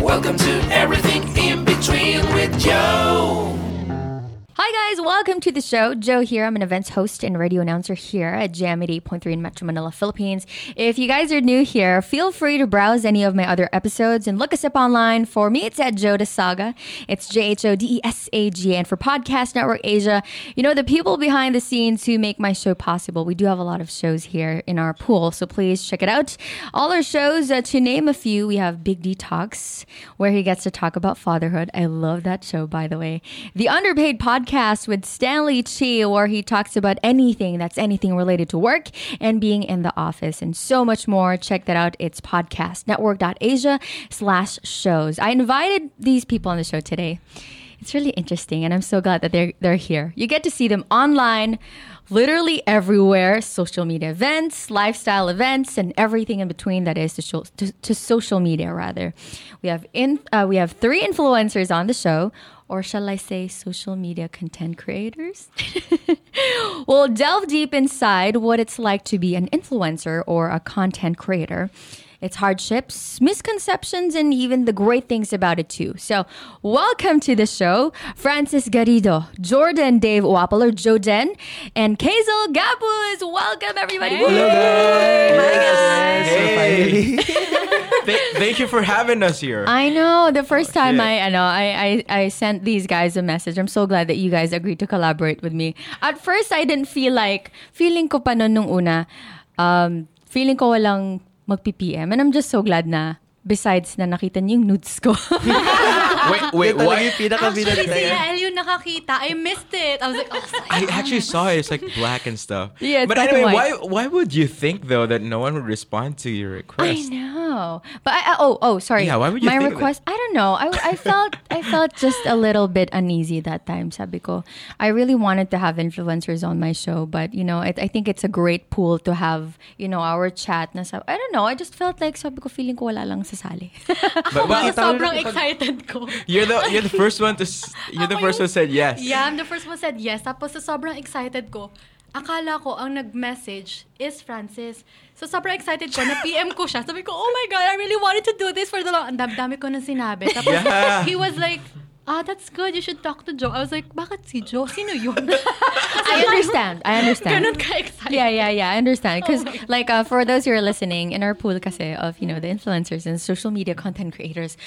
Welcome to Everything in Between with Joe. Hi guys, welcome to the show. Joe here. I'm an events host and radio announcer here at Jam 88.3 in Metro Manila, Philippines. If you guys are new here, feel free to browse any of my other episodes and look us up online. For me, it's at Joe Saga. It's J H O D E S A G. And for Podcast Network Asia, you know, the people behind the scenes who make my show possible. We do have a lot of shows here in our pool, so please check it out. All our shows, uh, to name a few, we have Big Detox, where he gets to talk about fatherhood. I love that show, by the way. The Underpaid Podcast with Stanley Chi, where he talks about anything that's anything related to work and being in the office and so much more. Check that out. It's podcastnetwork.asia slash shows. I invited these people on the show today. It's really interesting, and I'm so glad that they're they're here. You get to see them online, literally everywhere: social media events, lifestyle events, and everything in between that is to, sho- to, to social media. Rather, we have in uh, we have three influencers on the show, or shall I say, social media content creators. we'll delve deep inside what it's like to be an influencer or a content creator its hardships, misconceptions, and even the great things about it too. So, welcome to the show, Francis Garrido, Jordan Dave Wapel or Joden, and Kazel Gabuz. Welcome everybody. Hello, guys. Hey. Th- thank you for having us here. I know. The first time yeah. I, I know, I, I, I sent these guys a message. I'm so glad that you guys agreed to collaborate with me. At first, I didn't feel like, feeling ko pa nun nung una, um, feeling ko walang magpi-PM. And I'm just so glad na, besides na nakita niyo yung nudes ko. wait, wait, Yun talaga what? yung pinaka-binat Actually, na si yan. Yael yung nakakita. I missed it. I was like, oh, sayang. I actually saw it. It's like black and stuff. Yeah, it's but black anyway, and why why would you think though that no one would respond to your request? I know, but I, I- oh oh sorry. Yeah, why would you My think that? request? I don't know. I, I felt I felt just a little bit uneasy that time. Sabi ko, I really wanted to have influencers on my show, but you know, I, I think it's a great pool to have. You know, our chat. Na sab- I don't know. I just felt like sabi ko feeling ko wala lang sasali. But, Ako, but sobrang excited ko. You're the you're the first one to s- you're the first yung- one said yes. Yeah, I'm the first one said yes. Tapos sa sobrang excited ko, akala ko ang nag-message is Francis. So sobrang excited ko, na PM ko siya. Sabi ko, oh my God, I really wanted to do this for the long... Ang dami ko na sinabi. Tapos Yeah. he was like, ah, that's good. You should talk to Joe. I was like, bakit si Joe? Sino yun? I understand. I understand. Ganun ka-excited. Yeah, yeah, yeah. I understand. Because, Oh my God. like, uh, for those who are listening, in our pool kasi of, you know, the influencers and social media content creators,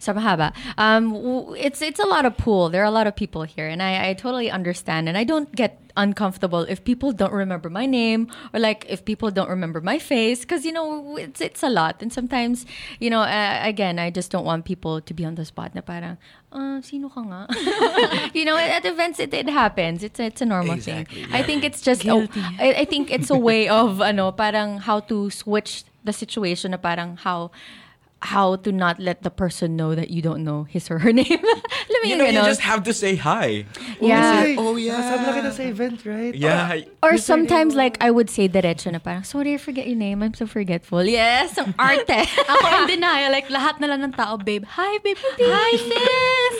sobrang haba. Um, w- it's, it's a lot of pool. There are a lot of people here. And I, I totally understand. And I don't get uncomfortable if people don't remember my name or, like, if people don't remember my face. Because, you know, it's, it's a lot. And sometimes, you know, uh, again, I just don't want people to be on the spot na parang, uh, sino ka nga? you know, at events, it, it happens. It's, it's a normal Exactly, thing. I think it's just a, I, I think it's a way of ano parang how to switch the situation na parang how how to not let the person know that you don't know his or her name. Alam mo You know, you ganon? just have to say hi. yeah. Ay, Oh, yeah. Kasama kita sa event, right? Yeah. Or Yes, I sometimes like I would say diretso na parang, sorry, I forget your name. I'm so forgetful. Yes, ang arte. Ako in denial, like lahat na lang ng tao, babe. Hi, babe. Hi, sis.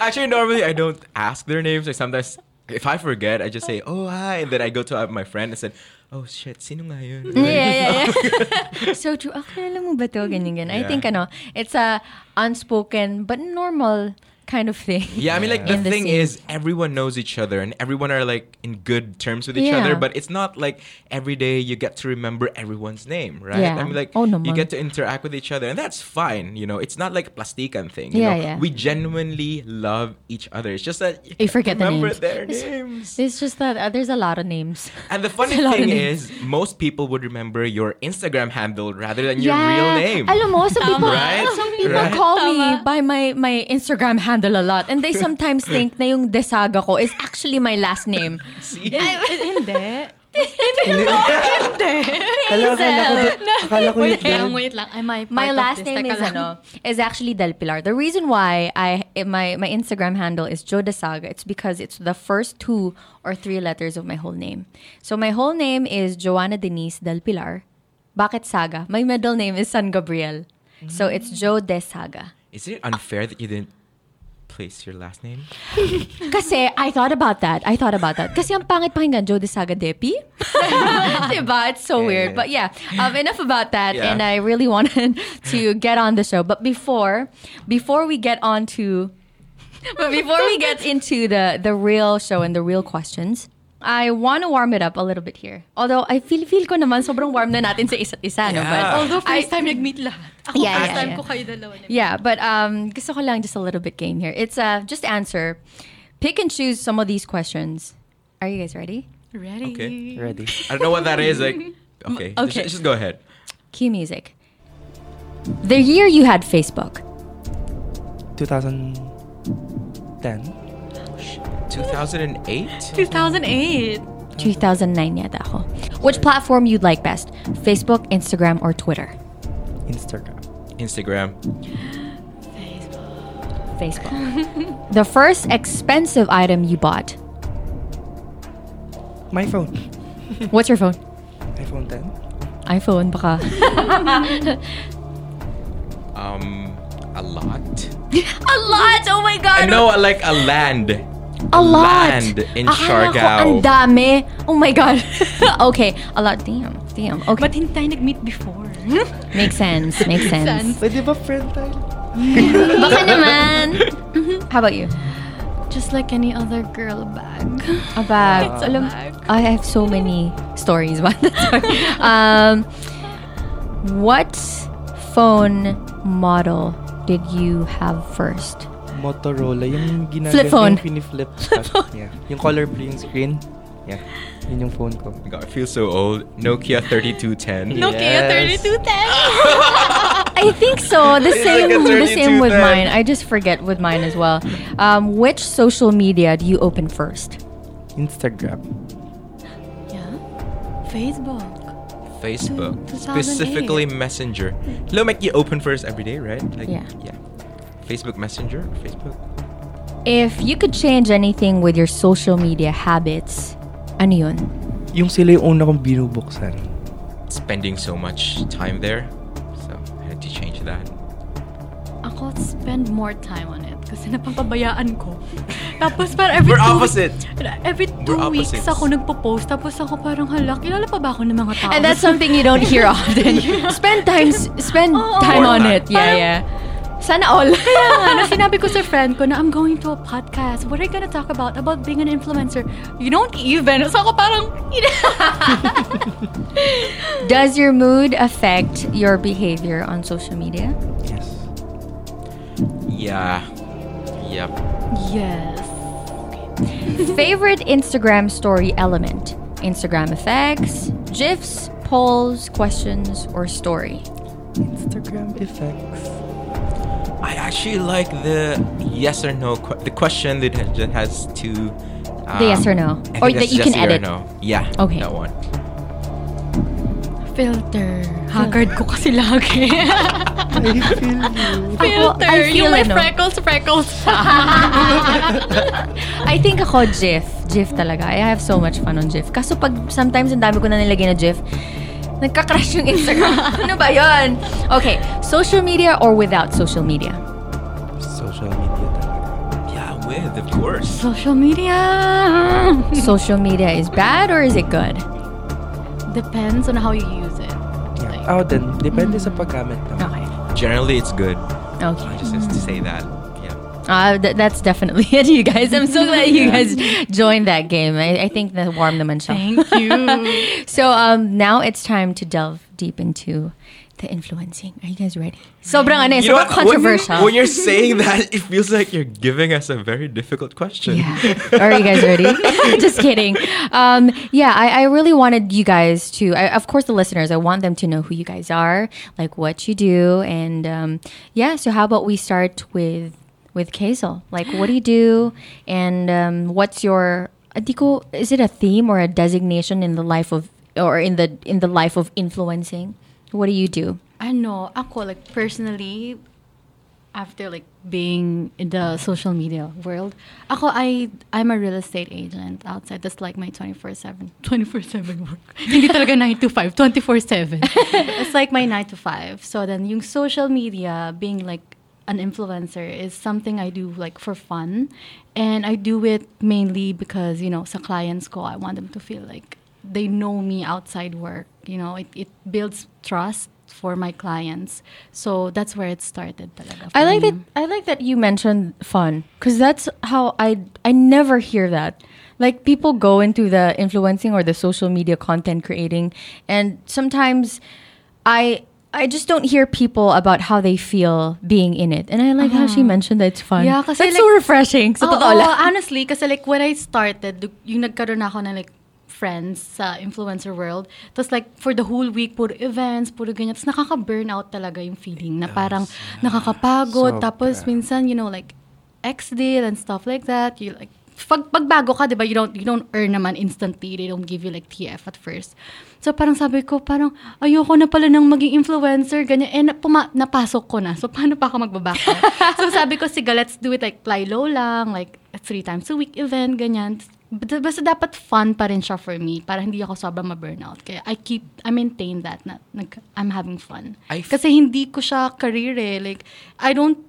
Actually, normally I don't ask their names. Like sometimes, if I forget, I just say, "Oh hi," and then I go to uh, my friend and said, "Oh shit, sino nga yun?" yeah, yeah, yeah. so true. Ah, kilala mo ba to? Ganyan, ganyan. I Yeah. think, ano, it's a unspoken but normal kind of thing. Yeah, I mean, like the in thing scene. is, everyone knows each other and everyone are like in good terms with each Yeah. other. But it's not like every day you get to remember everyone's name, right? Yeah. I mean, like Oh, no, you get to interact with each other, and that's fine. You know, it's not like a plastikan thing. You Yeah, know? yeah. We genuinely love each other. It's just that you, You can't forget the names. their It's- names. It's just that uh, there's a lot of names. And the funny a lot of thing is, most people would remember your Instagram handle rather than your real name. Alam mo, some people, Right? some people Right? call me by my, my Instagram handle a lot. And they sometimes think na yung Desaga ko is actually my last name. See? Eh, eh, hindi. Akala, akala ko, akala ko Wait yun. lang, wait lang. Am I My last name is lang. ano is actually Del Pilar. The reason why I my my Instagram handle is Joe Desaga, it's because it's the first two or three letters of my whole name. So my whole name is Joanna Denise Del Pilar. Bakit Saga? My middle name is San Gabriel. So it's Joe Desaga. Isn't it unfair that you didn't place your last name? Kasi I thought about that. I thought about that. Kasi ang pangit pakinggan, Joe Desaga Depi. Diba? It's so Yeah, weird. yeah. But yeah, um, enough about that. Yeah. And I really wanted to get on the show. But before, before we get on to, but before we get into the the real show and the real questions, I want to warm it up a little bit here. Although I feel feel ko naman sobrang warm na natin sa isa't isa, no? But Although first time nag-meet lahat. Ako Yeah, first yeah, time yeah. ko kayo dalawa nag Yeah, but um, gusto ko lang just a little bit game here. It's uh, just answer, pick and choose some of these questions. Are you guys ready? Ready. Okay. Ready. I don't know what that is. Like, okay, Okay. Just, just go ahead. Cue music. The year you had Facebook. 2010. 2008. 2008. 2009 yata ako. Which platform you'd like best? Facebook, Instagram, or Twitter? Instagram. Instagram. Facebook. Facebook. the first expensive item you bought. My phone. What's your phone? iPhone 10. iPhone, baka. Um, a lot. a lot! Oh my God! I know, like a land. A lot! Land in Akala ko Siargao. ang dami. Oh my God. okay, a lot. Damn. Damn. Okay. But hindi tayo nag-meet before. makes sense. Makes sense. Sense. Pwede ba friend tayo? Baka naman. Mhm. How about you? Just like any other girl bag. A bag. It's a Alam, bag. I have so many stories about that. Sorry. um, what phone model did you have first? Motorola. Yung ginagawa Flip phone. Yung piniflip. yeah. Yung color blue yung screen. Yeah. Yun yung phone ko. God, I feel so old. Nokia 3210. Nokia Yes. 3210. I think so. The It's same, like a the same with then. mine. I just forget with mine as well. Um, which social media do you open first? Instagram. yeah. Facebook. Facebook. 2008. Specifically Messenger. Lomek, you open first every day, right? Like, Yeah. Yeah. Facebook Messenger? Facebook? If you could change anything with your social media habits, ano yun? Yung sila yung una kong binubuksan. Spending so much time there. So, I had to change that. Ako spend more time on it kasi napapabayaan ko. Tapos parang every We're two opposite. Every two We're weeks opposites. ako nagpo-post. Tapos ako parang, hala, kilala pa ba ako ng mga tao? And that's something you don't hear often. spend time, spend Oo. time More on time. it. Yeah, yeah. Sana all. Kaya nga, na sinabi ko sa friend ko na I'm going to a podcast. What are you gonna talk about? About being an influencer. You don't even. So ako parang, Does your mood affect your behavior on social media? Yes. Yeah. Yep. yes. Favorite Instagram story element? Instagram effects, GIFs, polls, questions, or story? Instagram effects. I actually like the yes or no, que- the question that has, that has to. Um, The yes or no. Or that you can yes or edit. No. Yeah. Okay. That one. Filter. Haggard ko kasi lagi. I feel you. Filter. I feel yung may it, no? freckles, freckles. I think ako GIF. GIF talaga. I have so much fun on GIF. Kaso pag sometimes ang dami ko na nilagay na GIF, nagka-crash yung Instagram. ano ba yun? Okay, social media or without social media? Social media talaga. Yeah, with of course. Social media. social media is bad or is it good? Depends on how you use it. Yeah. Ako oh, din. Depende mm. sa paggamit ng Okay. Generally, it's good. Okay. Just, just to say that. Yeah. Uh, th- that's definitely it, you guys. I'm so glad you guys joined that game. I, I think na warm naman siya. Thank you. So um, now it's time to delve deep into the influencing. Are you guys ready? Sobrang ano, eh, You sobrang what? When- controversial. When, you're saying that, it feels like you're giving us a very difficult question. Yeah. Are you guys ready? Just kidding. Um, yeah, I, I really wanted you guys to, I, of course, the listeners, I want them to know who you guys are, like what you do. And um, yeah, so how about we start with with Kazel? Like, what do you do? And um, what's your, hindi ko- is it a theme or a designation in the life of, or in the in the life of influencing? What do you do? ano, ako, like, personally, after, like, being in the social media world, ako, I, I'm a real estate agent outside. That's, like, my 24-7, 24-7 work. Hindi talaga 9 to 5, 24-7. it's, like, my 9 to 5. So, then, yung social media, being, like, an influencer is something I do, like, for fun. And I do it mainly because, you know, sa clients ko, I want them to feel, like, they know me outside work. You know, it, it builds trust for my clients. So that's where it started talaga. I like me. that. I like that you mentioned fun because that's how I I never hear that. Like people go into the influencing or the social media content creating, and sometimes I I just don't hear people about how they feel being in it. And I like how she mentioned that it's fun. Uh-huh. Yeah, kasi that's so like- refreshing. Sa totoo lang. honestly, kasi like when I started, yung nagkaroon ako ng like friends sa influencer world. Tapos like for the whole week, puro events, puro ganyan. Tapos nakaka-burnout talaga yung feeling na parang nakakapagod. Sobra. Tapos minsan, you know, like ex deal and stuff like that. You like pag pagbago ka, 'di ba? You don't you don't earn naman instantly. They don't give you like TF at first. So parang sabi ko, parang ayoko na pala nang maging influencer, ganyan. Eh, puma- napasok ko na. So paano pa ako magbaback so sabi ko, sige, let's do it like fly low lang, like three times a week event, ganyan. But, basta dapat fun pa rin siya for me para hindi ako sobrang ma-burnout. Kaya I keep, I maintain that na nag, I'm having fun. I f- Kasi hindi ko siya career eh. Like, I don't,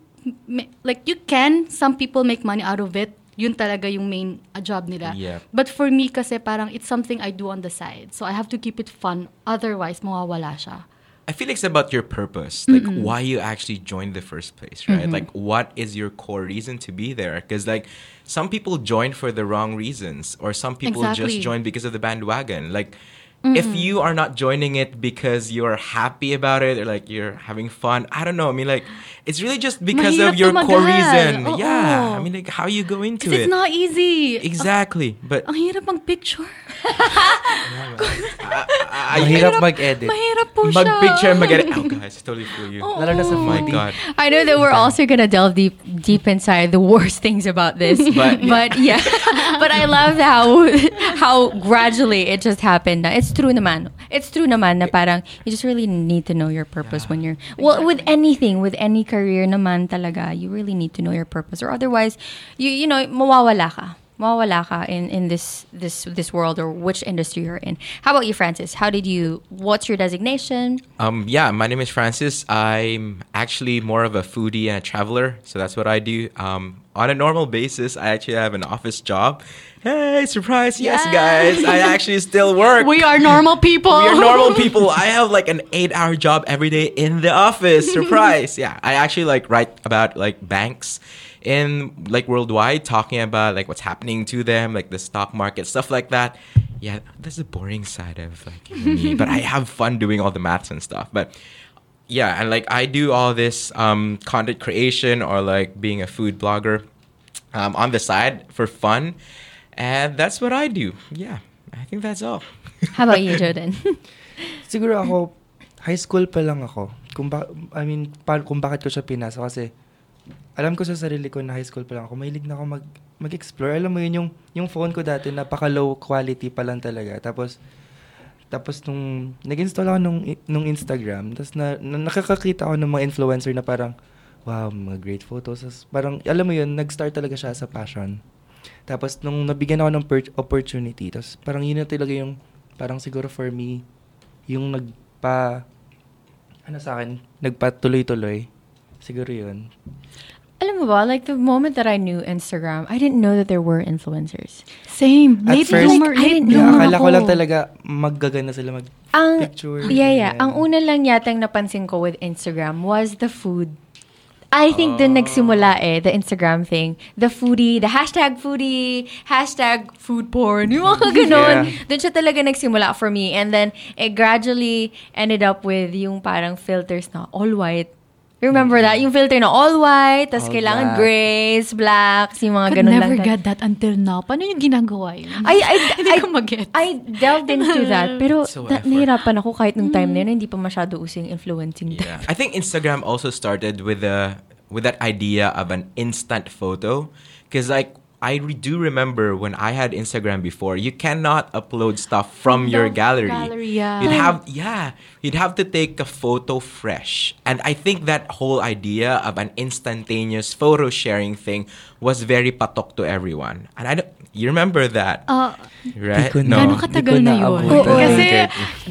like you can, some people make money out of it. Yun talaga yung main uh, job nila. But for me kasi parang it's something I do on the side. So I have to keep it fun. Otherwise, mawawala siya. I feel like it's about your purpose, like why you actually joined the first place, right? Like, what is your core reason to be there? Because like, some people join for the wrong reasons, or some people Exactly. just join because of the bandwagon. Like, if you are not joining it because you're happy about it or like you're having fun, I don't know. I mean, like, it's really just because Mahirap of your core reason. Oo. Yeah, oh. I mean, like, how you go into it? it's not easy. exactly, but Ang hirap mag-picture. I, Mahirap mag-edit. Mahirap po siya. mag-picture and mag-edit. Oh, guys, I totally feel you. Oo. Lalo na sa Oh my foodie. god. I know that we're also gonna delve deep deep inside the worst things about this, But- but, yeah, but I love how how gradually it just happened. It's true naman. It's true naman na parang you just really need to know your purpose when you're well with anything with any career naman talaga you really need to know your purpose or otherwise you you know mawawala ka. Mawawala ka in, in this this this world or which industry you're in. How about you, Francis? How did you? What's your designation? Um, yeah, my name is Francis. I'm actually more of a foodie and a traveler, so that's what I do. Um, on a normal basis, I actually have an office job. Hey, surprise! Yes, guys, I actually still work. We are normal people. We are normal people. I have like an eight-hour job every day in the office. Surprise! Yeah, I actually like write about like banks in like worldwide, talking about like what's happening to them, like the stock market, stuff like that. Yeah, that's the boring side of like me, but I have fun doing all the maths and stuff. But yeah, and like I do all this um, content creation or like being a food blogger um, on the side for fun, and that's what I do. Yeah, I think that's all. How about you, Jordan? Siguro ako, high school pa lang ako. Kung ba, I mean, pa, kung bakit ko siya pinasa kasi alam ko sa sarili ko na high school pa lang ako, mahilig na ako mag, mag-explore. Alam mo yun, yung, yung phone ko dati, napaka low quality pa lang talaga. Tapos, tapos nung nag-install ako nung, nung Instagram, tapos na, na, nakakakita ako ng mga influencer na parang, wow, mga great photos. Tapos parang, alam mo yun, nag-start talaga siya sa passion. Tapos nung nabigyan ako ng per- opportunity, tapos parang yun na talaga yung, parang siguro for me, yung nagpa, ano sa akin, nagpatuloy-tuloy. Siguro yun. Alam mo ba, like the moment that I knew Instagram, I didn't know that there were influencers. Same. At Late first- bloomer. Like, I late didn't Yeah, know. bloomer akala ko lang talaga maggagana sila mag Ang, picture. yeah, yeah. ganyan. Ang una lang yatang napansin ko with Instagram was the food. I think dun nagsimula eh, the Instagram thing. The foodie, the hashtag foodie, hashtag food porn, yung mga ganon. Yeah. Dun siya talaga nagsimula for me. And then, it gradually ended up with yung parang filters na all white. Remember that? Yung filter na all white, tas All kailangan black. grays, blacks, yung mga ganun never lang. get that until now. Paano yung ginagawa yun? I, I, Hindi I, ko mag-get. I delved into that. Pero So na, nahirapan ako kahit nung time na yun, hindi pa masyado using influencing. Yeah. I think Instagram also started with the with that idea of an instant photo because like I re- do remember when I had Instagram before, you cannot upload stuff from From your gallery. gallery, yeah. You'd have yeah, you'd have to take a photo fresh. And I think that whole idea of an instantaneous photo sharing thing was very patok to everyone. And I don't you remember that, Uh, right? Di ko No. na- Gano'ng katagal di na yun? naabutan Oo. yung Kasi.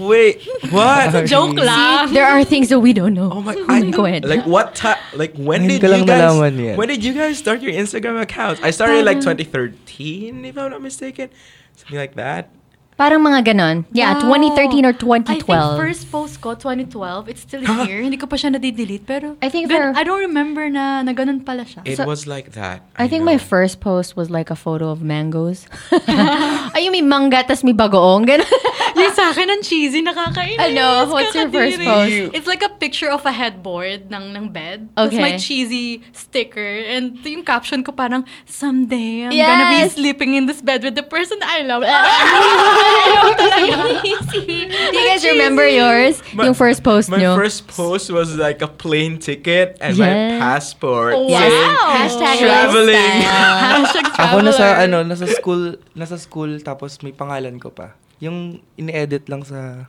Wait, what? joke lang. There are things that we don't know. Oh my! Go ahead. Like what time? Like when did you guys? When did you guys start your Instagram accounts? I started like 2013, if I'm not mistaken, something like that. Parang mga ganon. Yeah, Wow. 2013 or I think 2012. first post ko, 2012, it's still here. Hindi ko pa siya nade-delete. Pero, I think for- I don't remember na, na ganun pala siya. It So- was like that. I think my know. first post was like a photo of mangoes. Ay, yung may mangga, tas may bagoong. Ganon. yung sa akin, ang cheesy, nakakainis. Ano? What's your first post? It's like a picture of a headboard ng, ng bed. Tapos Okay. may cheesy sticker. And yung caption ko parang, someday I'm gonna be Yes. sleeping in this bed with the person I love. Do you guys remember yours? My- yung first post My nyo? first post was like a plane ticket and my Yes. passport Oh, Yes. saying Hashtag traveling. Hashtag Ako nasa traveler. ano, nasa school, nasa school tapos may pangalan ko pa. Yung ini-edit lang sa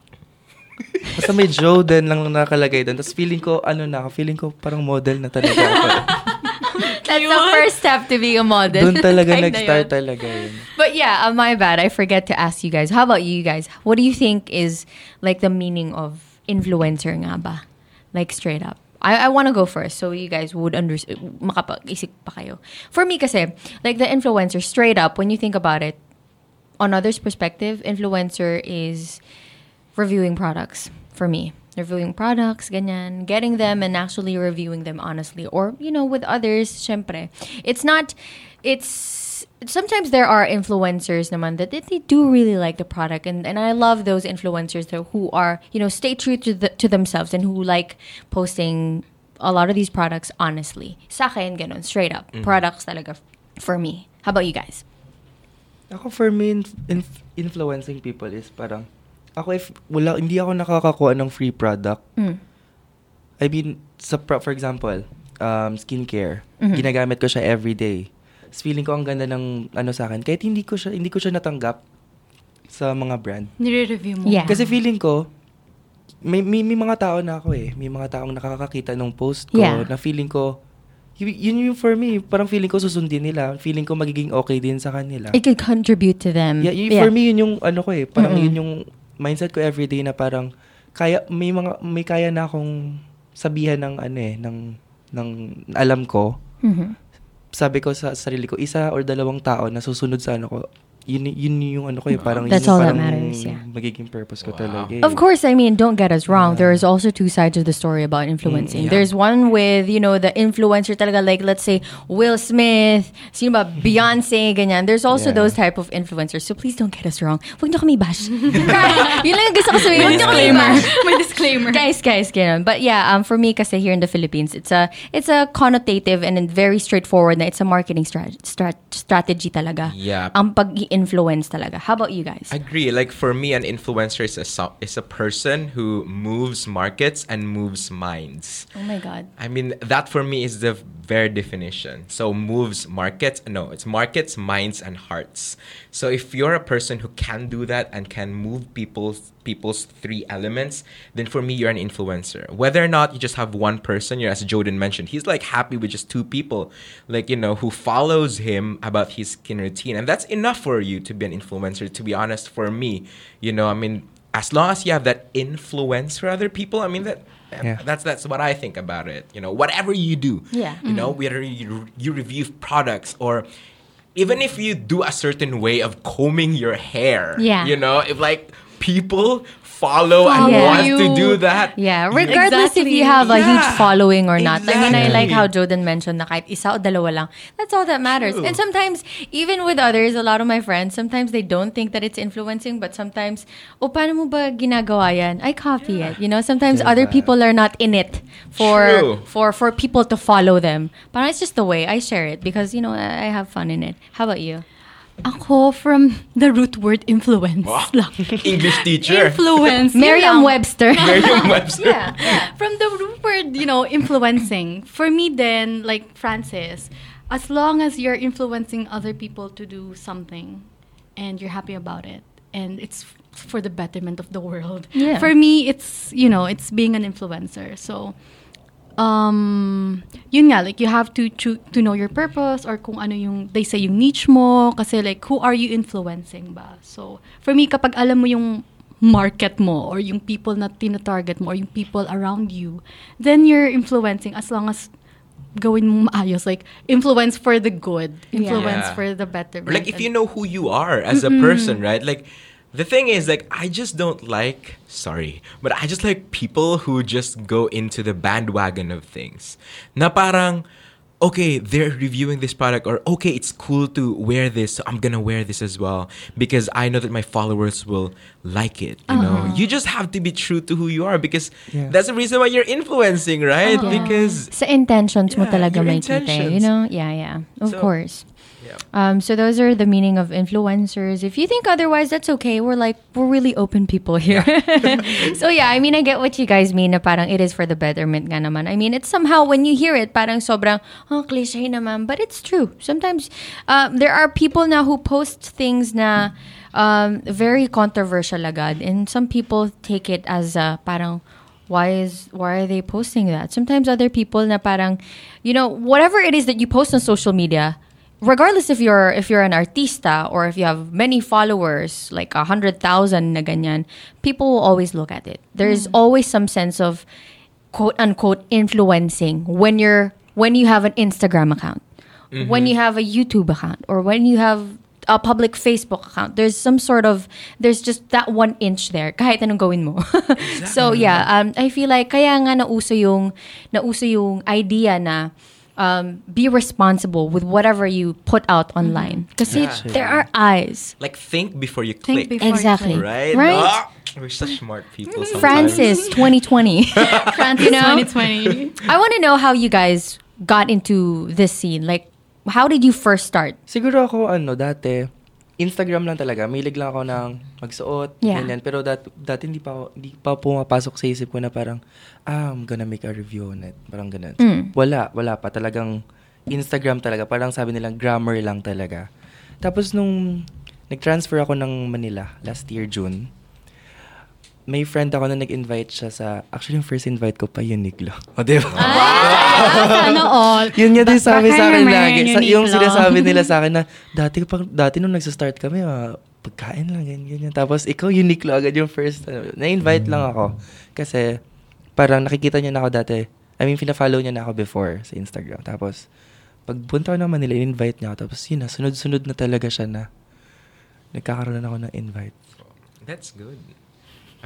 Basta may Joden lang nakalagay doon. Tapos feeling ko, ano na ako, feeling ko parang model na talaga ako. That's the first step to be a model. Doon talaga Type nag-start talaga yun. But yeah, uh, my bad. I forget to ask you guys. How about you guys? What do you think is like the meaning of influencer nga ba? Like straight up. I, I want to go first so you guys would understand, makapag-isip pa kayo. For me kasi, like the influencer, straight up, when you think about it, on others' perspective, influencer is reviewing products for me. Reviewing products, ganyan, getting them and actually reviewing them honestly. Or, you know, with others, syempre. It's not, it's, sometimes there are influencers naman that they, they do really like the product. And, and I love those influencers though, who are, you know, stay true to, the, to themselves and who like posting a lot of these products honestly. Sa akin, ganun, straight up. Mm-hmm. Products talaga for me. How about you guys? Ako for me, inf- inf- influencing people is parang, ako if wala, hindi ako nakakakuha ng free product, Mm. I mean, sa, pro- for example, um, skincare, Mhm. ginagamit ko siya everyday. Tapos feeling ko ang ganda ng ano sa akin, kahit hindi ko siya, hindi ko siya natanggap sa mga brand. Nire-review mo. Yeah. Kasi feeling ko, may, may, may mga tao na ako eh. May mga taong nakakakita ng post ko Yeah. na feeling ko, yun yung for me, parang feeling ko susundin nila. Feeling ko magiging okay din sa kanila. It could contribute to them. Yeah, y- for me yun yung ano ko eh, parang Mm-mm. yun yung mindset ko everyday na parang kaya may mga may kaya na akong sabihan ng ano eh, ng ng alam ko. Mhm. Sabi ko sa sarili ko, isa or dalawang tao na susunod sa ano ko, yun, yun yung ano ko eh, parang That's yun yung all that parang matters, yeah. magiging purpose ko Wow. talaga eh. Of course, I mean, don't get us wrong. There is also two sides of the story about influencing. Mm, yeah. There's one with, you know, the influencer talaga, like, let's say, Will Smith, sino ba, Beyonce, ganyan. There's also Yeah. those type of influencers. So please don't get us wrong. Huwag niyo kami bash. Yun lang yung gusto ko sabihin. Huwag niyo kami Disclaimer. bash. May disclaimer. guys, guys, ganun. But yeah, um, for me kasi here in the Philippines, it's a it's a connotative and then very straightforward na it's a marketing strat- strat- strategy talaga. Yeah. Ang pag-influence talaga. How about you guys? I agree. Like for me, an influencer is a is a person who moves markets and moves minds. oh my God. I mean, that for me is the very definition. So moves markets. No, it's markets, minds, and hearts. So if you're a person who can do that and can move people's people's three elements, then for me you're an influencer. Whether or not you just have one person, you're, as Jordan mentioned, he's like happy with just two people, like you know, who follows him about his skin routine, and that's enough for you to be an influencer. To be honest, for me, you know, I mean, as long as you have that influence for other people, I mean that Yeah. that's that's what I think about it. You know, whatever you do, Yeah. you know, mm-hmm. whether you you review products or even if you do a certain way of combing your hair, Yeah. you know, if like people follow and Follow want to do that, Yeah, you- regardless if you Exactly. have a huge following or not. I mean, I like how Jordan mentioned na kahit isa o dalawa lang, that's all that matters. True. And sometimes, even with others, a lot of my friends, sometimes they don't think that it's influencing, but sometimes, oh, paano mo ba ginagawa yan? I copy it. You know, sometimes Diba? other people are not in it for True. for for people to follow them. But it's just the way I share it because, you know, I I have fun in it. How about you? Ako from the root word influence Wow. lang. English teacher, Influence. Merriam-Webster. Merriam-Webster. yeah, yeah. From the root word, you know, influencing. For me then, like Francis, as long as you're influencing other people to do something and you're happy about it and it's f- for the betterment of the world. Yeah. For me, it's, you know, it's being an influencer. So, um, yun nga, like you have to choo- to know your purpose or kung ano yung, they say yung niche mo, kasi like, who are you influencing ba? So, for me, kapag alam mo yung market mo or yung people na tina-target mo or yung people around you, then you're influencing as long as gawin mo maayos. Like, influence for the good. Influence Yeah. for the betterment. Or like if you know who you are as a person, right? Like the thing is, like, I just don't like, sorry, but I just like people who just go into the bandwagon of things. Na parang, okay, they're reviewing this product, or okay, it's cool to wear this, so I'm gonna wear this as well because I know that my followers will like it. You know, you just have to be true to who you are because Yeah. that's the reason why you're influencing, right? Yeah. Because Sa intentions mo Yeah, talaga your may kita, eh, you know? Yeah, yeah. Of So- course. Yeah. Um, so those are the meaning of influencers. If you think otherwise, that's okay. We're like we're really open people here. so yeah, I mean, I get what you guys mean. Na parang it is for the betterment nga naman. I mean, it's somehow when you hear it, parang sobrang oh cliche naman, but it's true. Sometimes um, there are people now who post things na um, very controversial agad, and some people take it as uh, parang why is why are they posting that? Sometimes other people na parang, you know, whatever it is that you post on social media, regardless if you're if you're an artista or if you have many followers, like a hundred thousand na ganyan, people will always look at it. There's always some sense of quote unquote influencing when you're when you have an Instagram account, when you have a YouTube account, or when you have a public Facebook account. There's some sort of there's just that one inch there kahit anong gawin mo. so yeah, um, I feel like kaya nga nauso yung nauso yung idea na um, be responsible with whatever you put out online because there are eyes. like think before you Think click. before you Exactly. click. Right? Right? Ah, we're such smart people. Sometimes. Francis 2020. Francis You know? 2020. I want to know how you guys got into this scene. Like, how did you first start? Siguro ako, ano, dati, Instagram lang talaga. Mahilig lang ako ng magsuot, Yeah. ganyan. Pero dat, dati hindi pa, ako, hindi pa pumapasok sa isip ko na parang, ah, I'm gonna make a review on it. Parang ganun. Mm. Wala, wala pa. Talagang Instagram talaga. Parang sabi nilang grammar lang talaga. Tapos nung nag-transfer ako ng Manila last year, June, may friend ako na nag-invite siya sa, actually yung first invite ko pa, Uniqlo. O, di ba? Sana all. Yun nga din sabi sa akin lagi. Sa, yung sinasabi nila sa akin na, dati, pag, dati nung nagsastart kami, ah, pagkain lang, ganyan, ganyan. Tapos, ikaw, Uniqlo agad yung first. ano, na-invite lang ako. Kasi, parang nakikita niya na ako dati. I mean, fina-follow niya na ako before sa Instagram. Tapos, pagpunta ko naman nila, invite niya ako. Tapos, yun na, sunod-sunod na talaga siya na nagkakaroon na ako ng invite. That's good.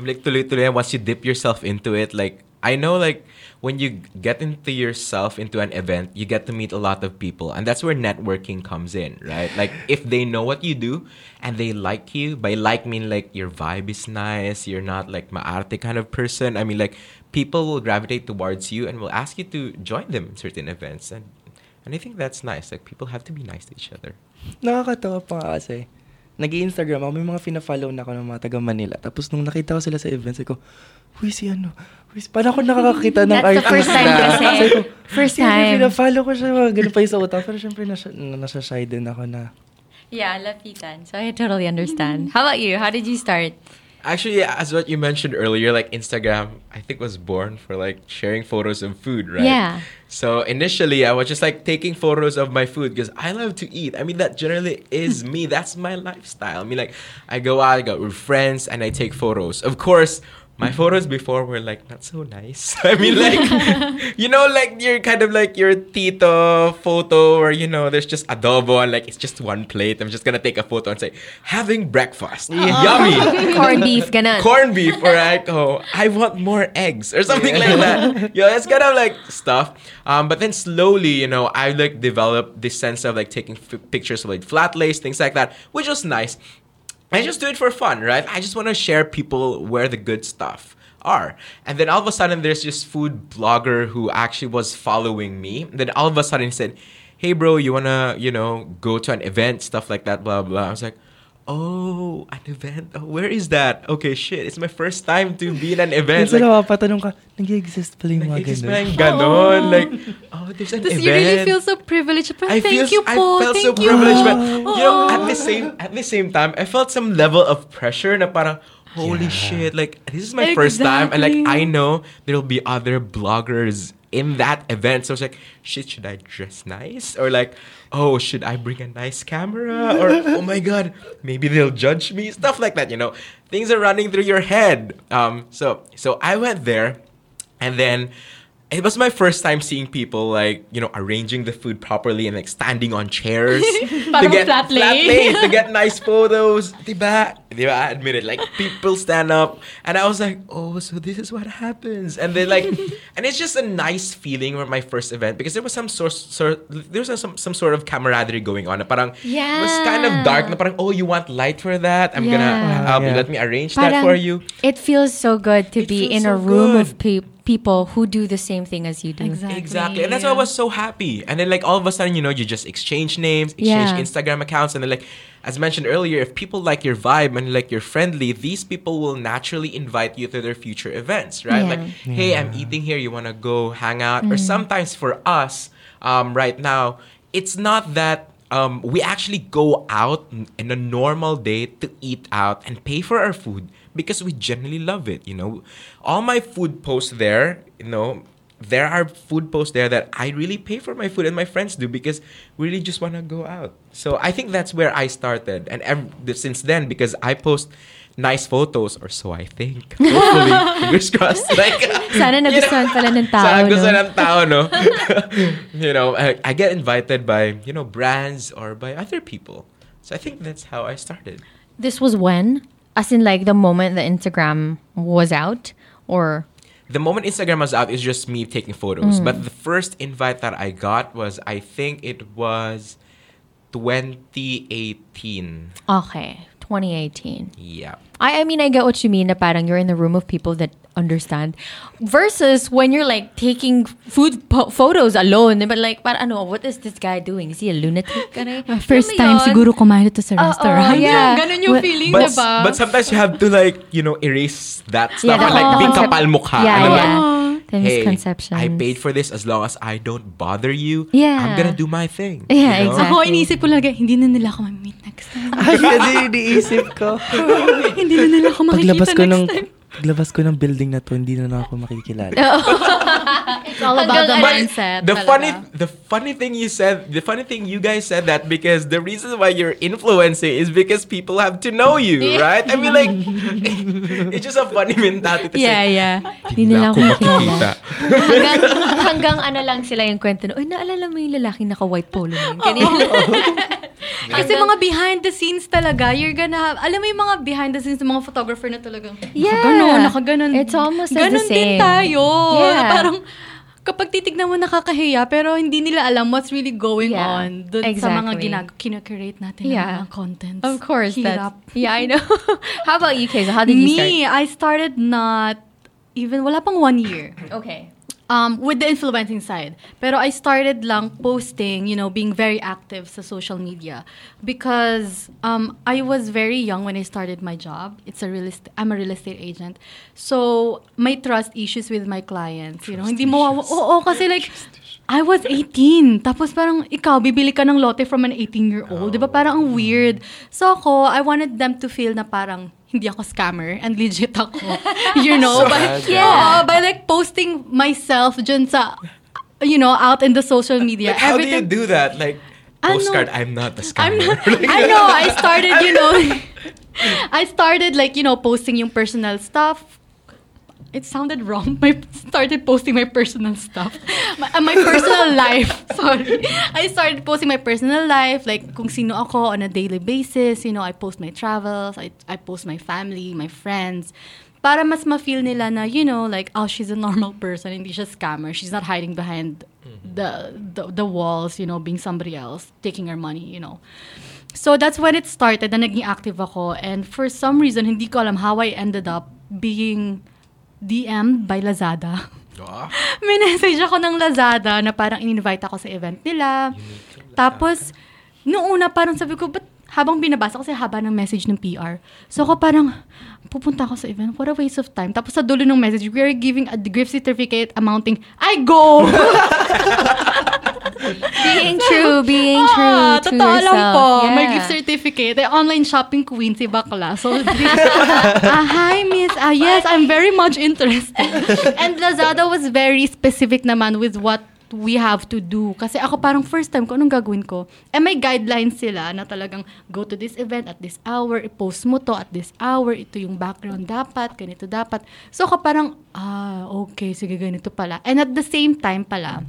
I'm like tuloy-tuloy. Once you dip yourself into it. Like I know like when you get into yourself into an event you get to meet a lot of people and that's where networking comes in right? Like if they know what you do and they like you by like mean like your vibe is nice you're not like maarte kind of person. I mean like people will gravitate towards you and will ask you to join them in certain events and and I think that's nice. Like people have to be nice to each other. Nakakatawa pa nga kasi. Nag-i-Instagram ako, may mga fina-follow na ako ng mga taga Manila. Tapos nung nakita ko sila sa events, sabi ko, Uy, si ano? Uy, si- paano ako nakakakita ng That's the first time kasi. Sabi ko, First "Siyempre, time. Fina-follow ko siya, mga ganun pa yung sa utak. Pero syempre, nasa, nasa-shy din ako na. Yeah, lapitan. So I totally understand. How about you? How did you start? Actually, yeah, as what you mentioned earlier, like Instagram, I think was born for like sharing photos of food, right? Yeah. So initially, I was just like taking photos of my food because I love to eat. I mean, that generally is me. That's my lifestyle. I mean, like I go out, I go with friends, and I take photos. Of course. My photos before were like not so nice. I mean, like you know, like you're kind of like your tito photo, or you know, there's just adobo and like it's just one plate. I'm just gonna take a photo and say having breakfast, yummy corn beef, ganun. corned beef or like oh I want more eggs or something like that. Yeah, it's kind of like stuff. Um, but then slowly, you know, I like developed this sense of like taking f- pictures of like flat lays things like that, which was nice. I just do it for fun, right? I just want to share people where the good stuff are. And then all of a sudden, there's this food blogger who actually was following me. Then all of a sudden, he said, "Hey, bro, you wanna, you know, go to an event, stuff like that, blah blah." I was like, "Oh, an event? Oh, where is that? Okay, shit, it's my first time to be in an event." Minsan Like, napapatanong ka, nag-exist pala yung mga nag-exist ganun. pa yung ganon. Oh. Like, oh, there's an Tapos event. you really feel so privileged. But I thank feel you I po. felt thank so you. privileged, but you know, oh. at the Oh. same at the same time, I felt some level of pressure. Na parang, holy shit, like this is my first time, and like I know there'll be other bloggers in that event. So it's like, shit, should I dress nice or like, oh, should I bring a nice camera or oh my god, maybe they'll judge me, stuff like that. You know, things are running through your head. Um, so so I went there, and then it was my first time seeing people like you know arranging the food properly and like standing on chairs to get flat lay. lay, to get nice photos. Diba? Diba? I admit it. Like people stand up, and I was like, oh, so this is what happens. And then like, and it's just a nice feeling for my first event because there was some sort, sort there was some some sort of camaraderie going on. Na Parang it was kind of dark. Na parang oh, you want light for that? I'm Yeah. gonna help you. Yeah. Let me arrange that for you. It feels so good to It be feels in a room good. of pe- people who do the same thing as you do. Exactly. Exactly. And that's why I was so happy. And then like all of a sudden, you know, you just exchange names, exchange Yeah. Instagram accounts, and then like as mentioned earlier, if people like your vibe and like you're friendly, these people will naturally invite you to their future events, right? Yeah. Like, hey, I'm eating here, you wanna go hang out? Mm-hmm. Or sometimes for us, um, right now, it's not that um, we actually go out in a normal day to eat out and pay for our food because we generally love it. You know, all my food posts there, you know, there are food posts there that I really pay for my food and my friends do because we really just want to go out. So I think that's where I started, and ev- since then, because I post nice photos, or so I think. Hopefully, fingers crossed. Like, Sana you know, nagustuhan pala ng tao, Sana no? gusto ng tao, no? you know, I, I get invited by, you know, brands or by other people. So I think that's how I started. This was when? As in like the moment the Instagram was out? Or The moment Instagram was out, is just me taking photos. Mm. But the first invite that I got was, I think it was 2018. okay, 2018. Yeah. I, I mean, I get what you mean na parang you're in the room of people that understand. Versus when you're like taking food po- photos alone. But like, parang ano, what is this guy doing? Is he a lunatic? First time yun? siguro kumain ito sa restaurant. yeah. Ganun yung Well, feeling, But, diba? but sometimes you have to like, you know, erase that Yeah, stuff. and like, concept- kapal mukha. Yeah, Ano ba? yeah. The hey, misconceptions. I paid for this as long as I don't bother you. Yeah. I'm gonna do my thing. Yeah, you know? exactly. Ako, iniisip ko lagi, hindi na nila ako ma-meet next time. Ay, kasi iniisip ko. hindi na nila ako Paglabas makikita ko next ng time. Paglabas ko ng building na to, hindi na lang ako makikilala. It's all about the mindset. the talaga. funny the funny thing you said the funny thing you guys said that because the reason why you're influencing is because people have to know you right I mean like it's just a funny mentality to Yeah, say, yeah. Hindi Hindi nila na ako makikita. hanggang, hanggang ano lang sila yung kwento na, uy, naalala mo yung lalaking naka-white polo na yun? Ganyan. Kasi mga behind the scenes talaga, you're gonna have, alam mo yung mga behind the scenes ng mga photographer na talagang, Yeah. nakaganon, nakaganon. It's almost as the Ganon din same. tayo. Yeah. Na Parang, kapag titignan mo nakakahiya, pero hindi nila alam what's really going Yeah, on dun sa mga exactly. ginag kinocurate natin Yeah. ng mga contents. Of course. Hirap. That's, yeah, I know. How about you, Kaysa? How did you start? Me, I started not even, wala pang one year. Okay. Um, with the influencing side. Pero I started lang posting, you know, being very active sa social media because um, I was very young when I started my job. It's a real est- I'm a real estate agent. So, may trust issues with my clients, you know. Hindi mo Oo, kasi like I was 18. Tapos parang ikaw, bibili ka ng lote from an 18-year-old. Di ba? Parang ang weird. So ako, I wanted them to feel na parang hindi ako scammer and legit ako. You know? by, Sad. yeah. by like posting myself dyan sa, you know, out in the social media. Like, how do you do that like postcard I'm not the I'm scammer not, I know, I started, you know, I started like, you know, posting yung personal stuff. It sounded wrong. I started posting my personal stuff. My, uh, my personal life. Sorry. I started posting my personal life, like kung sino ako on a daily basis. You know, I post my travels, I, I post my family, my friends. Para mas ma-feel nila na, you know, like, oh, she's a normal person, hindi siya scammer. She's not hiding behind the, the, the walls, you know, being somebody else, taking her money, you know. So that's when it started na naging active ako. And for some reason, hindi ko alam how I ended up being DM'd by Lazada. Ah, May message ako ng Lazada na parang in-invite ako sa event nila. Tapos, noong una parang sabi ko, ba't habang binabasa kasi haba ng message ng PR. So ako parang, pupunta ako sa event. What a waste of time. Tapos sa dulo ng message, we are giving a gift certificate amounting, I go! Being true, being true Ah, to totoo yourself. lang po. Yeah. May gift certificate. Eh, online shopping queen si bakla. So, ah, hi, miss. Ah, yes, I'm very much interested. And Lazada was very specific naman with what we have to do. Kasi ako parang first time ko, anong gagawin ko? Eh may guidelines sila na talagang go to this event at this hour, i-post mo to at this hour, ito yung background dapat, ganito dapat. So ako parang, ah, okay, sige, ganito pala. And at the same time pala,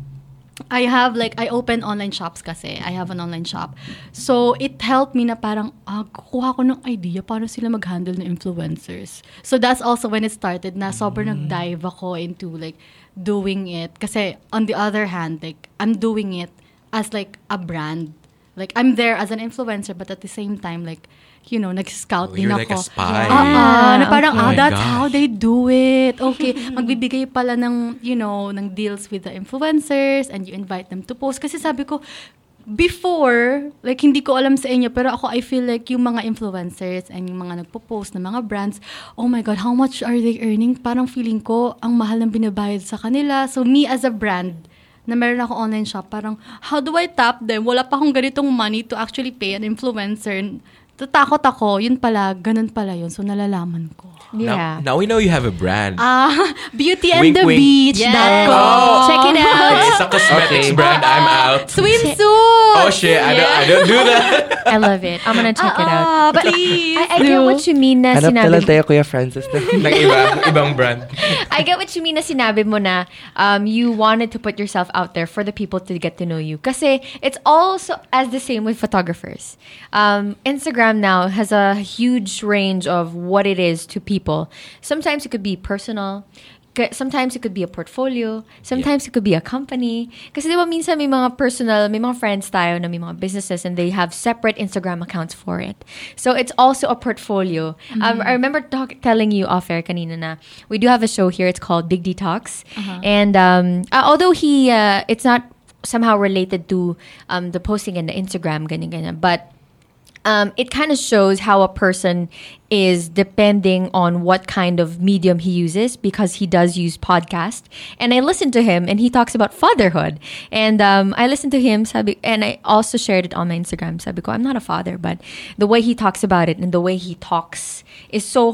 I have like, I open online shops kasi. I have an online shop. So, it helped me na parang, ah, kukuha ko ng idea paano sila mag-handle ng influencers. So, that's also when it started na sobrang nag-dive ako into like, doing it. Kasi, on the other hand, like, I'm doing it as like a brand. Like, I'm there as an influencer, but at the same time, like, you know, nag-scout Oh, din you're ako. like a spy. Ah, ah, na parang, okay. ah, Oh my that's gosh. how they do it. Okay, magbibigay pala ng, you know, ng deals with the influencers and you invite them to post. Kasi sabi ko, before, like hindi ko alam sa inyo, pero ako I feel like yung mga influencers and yung mga nagpo-post ng mga brands, oh my God, how much are they earning? Parang feeling ko, ang mahal ng binabayad sa kanila. So me as a brand, na meron ako online shop, parang, how do I tap them? Wala pa akong ganitong money to actually pay an influencer. Tatakot ako, yun pala, ganun pala yun. So nalalaman ko. Yeah. Now, now we know you have a brand. Ah, Beauty and Wink, the wink. Beach.com. Oh. Check it out. it's a cosmetics Okay. brand. I'm out. Swimsuit. Oh shit! I don't. I don't do that. I love it. I'm gonna check it out. Ah, please. I, I get what you mean na Hanap sinabi talaga tayo, Kuya Francis. Ng iba, ibang brand. I get what you mean na sinabi mo na um, you wanted to put yourself out there for the people to get to know you. Kasi it's also as the same with photographers. Um, Instagram now has a huge range of what it is to people. Sometimes it could be personal. Sometimes it could be a portfolio. Sometimes it could be a company. Kasi di ba minsan may mga personal, may mga friends tayo na may mga businesses and they have separate Instagram accounts for it. So it's also a portfolio. Um, I remember talk, telling you off air kanina na we do have a show here. It's called Big Detox. And um, uh, although he, uh, it's not somehow related to um, the posting and the Instagram, ganyan, ganyan. But um, it kind of shows how a person is depending on what kind of medium he uses because he does use podcast. And i listened to him and he talks about fatherhood. And um, i listened to him sabi, and i also shared it on my instagram sabi i'm not a father but the way he talks about it and the way he talks is so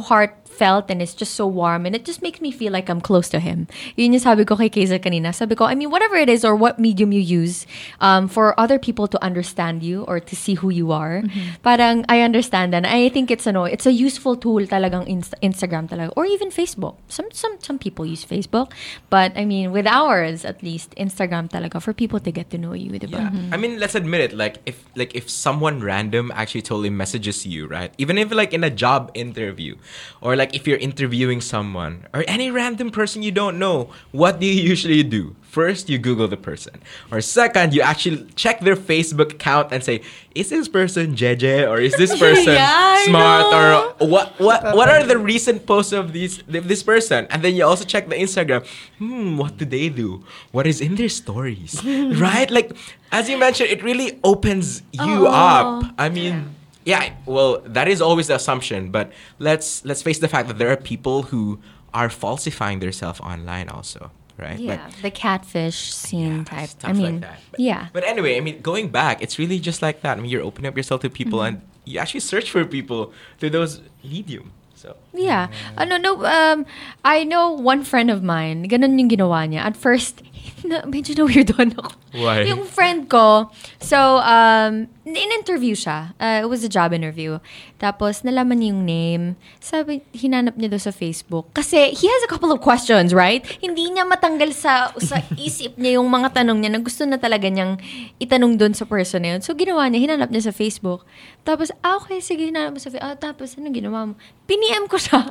heartfelt and it's just so warm and it just makes me feel like i'm close to him yun yung sabi ko kay Keza kanina sabi ko i mean whatever it is or what medium you use um, for other people to understand you or to see who you are parang I understand that. I think it's ano, it's a useful tool talagang Inst- Instagram talaga or even Facebook. Some some some people use Facebook, but I mean with ours at least Instagram talaga for people to get to know you, diba? Yeah. I mean, let's admit it. Like if like if someone random actually totally messages you, right? Even if like in a job interview, or like if you're interviewing someone or any random person you don't know, what do you usually do? First, you Google the person, or second, you actually check their Facebook account and say, "Is this person JJ or is this person Yeah, smart or what? What what are the recent posts of these this person?" And then you also check the Instagram. Hmm, what do they do? What is in their stories? right? Like as you mentioned, it really opens you up. I mean, yeah. Yeah, well, that is always the assumption, but let's let's face the fact that there are people who are falsifying themselves online also, right? Yeah, Like, the catfish scene type. stuff I mean, like that. But, yeah. But anyway, I mean, going back, it's really just like that. I mean, you're opening up yourself to people, and you actually search for people through those medium. So Yeah. Ano, no, um, I know one friend of mine, ganun yung ginawa niya. At first, medyo na-weirdoan ako. Why? Yung friend ko, so, um, in-interview siya. Uh, it was a job interview. Tapos, nalaman niya yung name. Sabi, hinanap niya doon sa Facebook. Kasi, he has a couple of questions, right? Hindi niya matanggal sa, sa isip niya yung mga tanong niya na gusto na talaga niyang itanong doon sa person na yun. So, ginawa niya, hinanap niya sa Facebook. Tapos, ah, okay, sige, hinanap mo sa Facebook. Ah, tapos, anong ginawa mo? Piniem ko siya.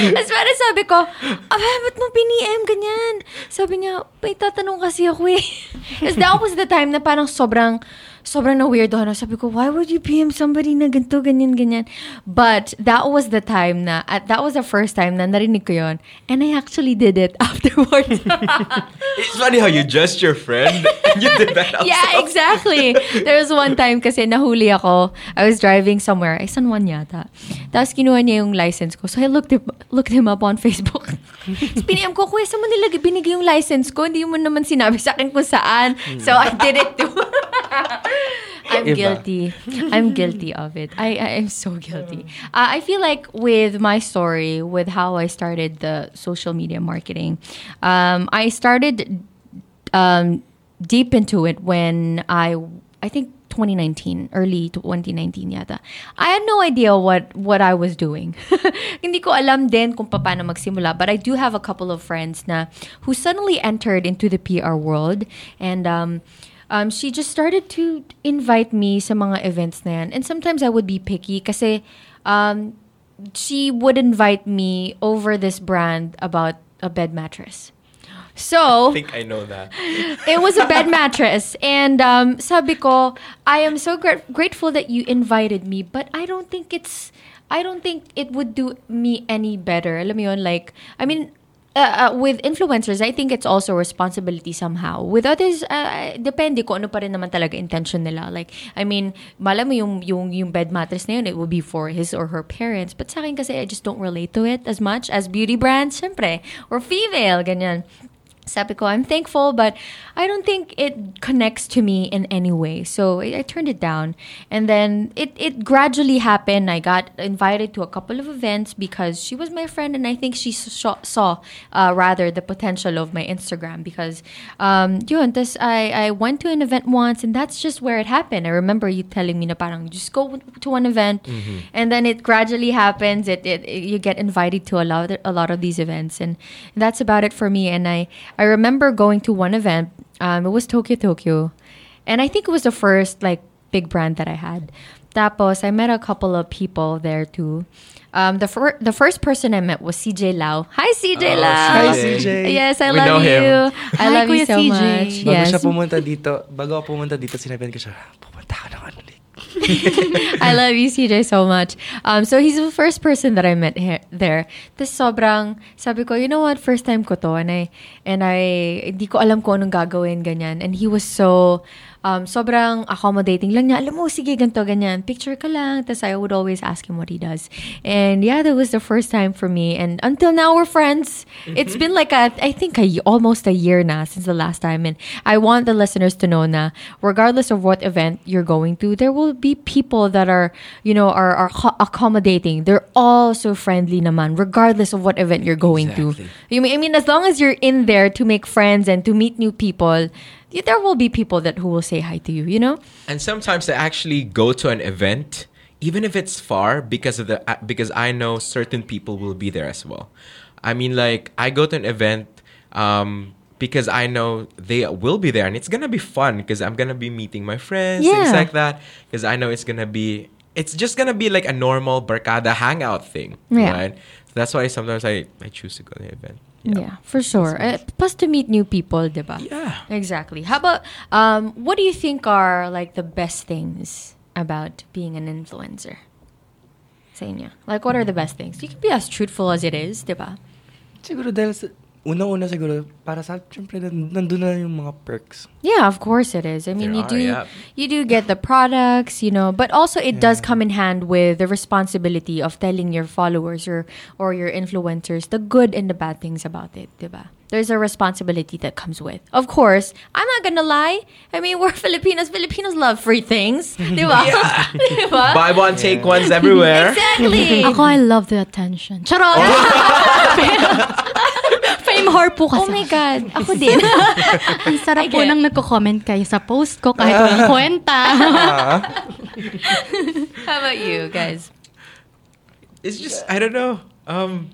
Tapos parang sabi ko, ah, ba't mo piniem ganyan? Sabi niya, may tatanong kasi ako eh. Because that was the time na parang sobrang, sobrang na weirdo na. Sabi ko, why would you PM somebody na ganito, ganyan, ganyan? But that was the time na, at that was the first time na narinig ko yun. And I actually did it afterwards. it's funny how you judged your friend and you did that. Also. Yeah, exactly. There was one time kasi nahuli ako. I was driving somewhere. Ay, San Juan yata. Tapos kinuha niya yung license ko. So I looked him, looked him up on Facebook. Tapos piniyam ko, kuya, saan mo nila binigay yung license ko? Hindi mo naman sinabi sa akin kung saan. So I did it too. I'm Iba. guilty. I'm guilty of it. I, I am so guilty. Uh, I feel like with my story, with how I started the social media marketing, um, I started um, deep into it when I I think 2019, early 2019 yata. I had no idea what what I was doing. Hindi ko alam din kung paano magsimula, but I do have a couple of friends na who suddenly entered into the PR world and um um, she just started to invite me sa mga events na yan. And sometimes I would be picky kasi um, she would invite me over this brand about a bed mattress. So, I think I know that. it was a bed mattress. And um, sabi ko, I am so gra- grateful that you invited me, but I don't think it's, I don't think it would do me any better. Alam mo yun, like, I mean, uh, uh, with influencers, I think it's also responsibility somehow. With others, uh, depende kung ano pa rin naman talaga intention nila. Like, I mean, mala mo yung, yung, yung bed mattress na yun, it would be for his or her parents. But sa akin kasi, I just don't relate to it as much as beauty brands, syempre. Or female, ganyan. Sabi ko, I'm thankful, but I don't think it connects to me in any way. So I, I turned it down. And then it, it gradually happened. I got invited to a couple of events because she was my friend, and I think she saw, saw uh, rather the potential of my Instagram because, um, yun, tas I, I went to an event once, and that's just where it happened. I remember you telling me na parang just go to one event, and then it gradually happens. It, it, it- you get invited to a lot a lot of these events, and that's about it for me. And I I remember going to one event. Um, it was Tokyo Tokyo, and I think it was the first like big brand that I had. Tapos I met a couple of people there too. Um, the fir- the first person I met was CJ Lau. Hi CJ Oh, Lau. Hi, CJ. Yes, I We love know you. him. I Hi, love you so CJ. much. Bago yes. siya pumunta dito, bago ako pumunta dito, sinabihan ko siya, pupunta ka naman ulit. I love you, CJ, so much. Um, so he's the first person that I met here, there. Tapos sobrang, sabi ko, you know what, first time ko to. And I, and I, hindi ko alam kung anong gagawin, ganyan. And he was so, um, sobrang accommodating lang niya. Alam mo, sige, ganito, ganyan. Picture ka lang. Tapos I would always ask him what he does. And yeah, that was the first time for me. And until now, we're friends. It's been like a, I think a, almost a year now since the last time. And I want the listeners to know na regardless of what event you're going to, there will be people that are, you know, are, are accommodating. They're all so friendly naman, regardless of what event you're going Exactly. to. You mean, I mean, as long as you're in there to make friends and to meet new people, there will be people that who will say hi to you, you know? And sometimes I actually go to an event, even if it's far, because of the uh, because I know certain people will be there as well. I mean, like I go to an event um, because I know they will be there, and it's gonna be fun because I'm gonna be meeting my friends, things like that. Because I know it's gonna be, it's just gonna be like a normal barkada hangout thing, Yeah. right? So that's why sometimes I I choose to go to the event. Yeah, for sure. Uh, plus to meet new people, diba? Yeah. Exactly. How about um, what do you think are like the best things about being an influencer? Sa inyo. Like, what are the best things? You can be as truthful as it is, diba? Siguro dahil sa, unang-una siguro, para sa, syempre, nan- nandun na yung mga perks. Yeah, of course it is. I mean, There you are, do yeah. you do get the products, you know, but also it does come in hand with the responsibility of telling your followers or or your influencers the good and the bad things about it, diba? There's a responsibility that comes with. Of course, I'm not gonna lie. I mean, we're Filipinos. Filipinos love free things, diba? diba? Buy one, take ones everywhere. Exactly. Ako, I love the attention. Charot! Fame whore po kasi. oh my God. Ako din. Ang sarap po nang nagko-comment kayo sa post ko kahit walang kwenta. How about you guys? it's just I don't know. Um,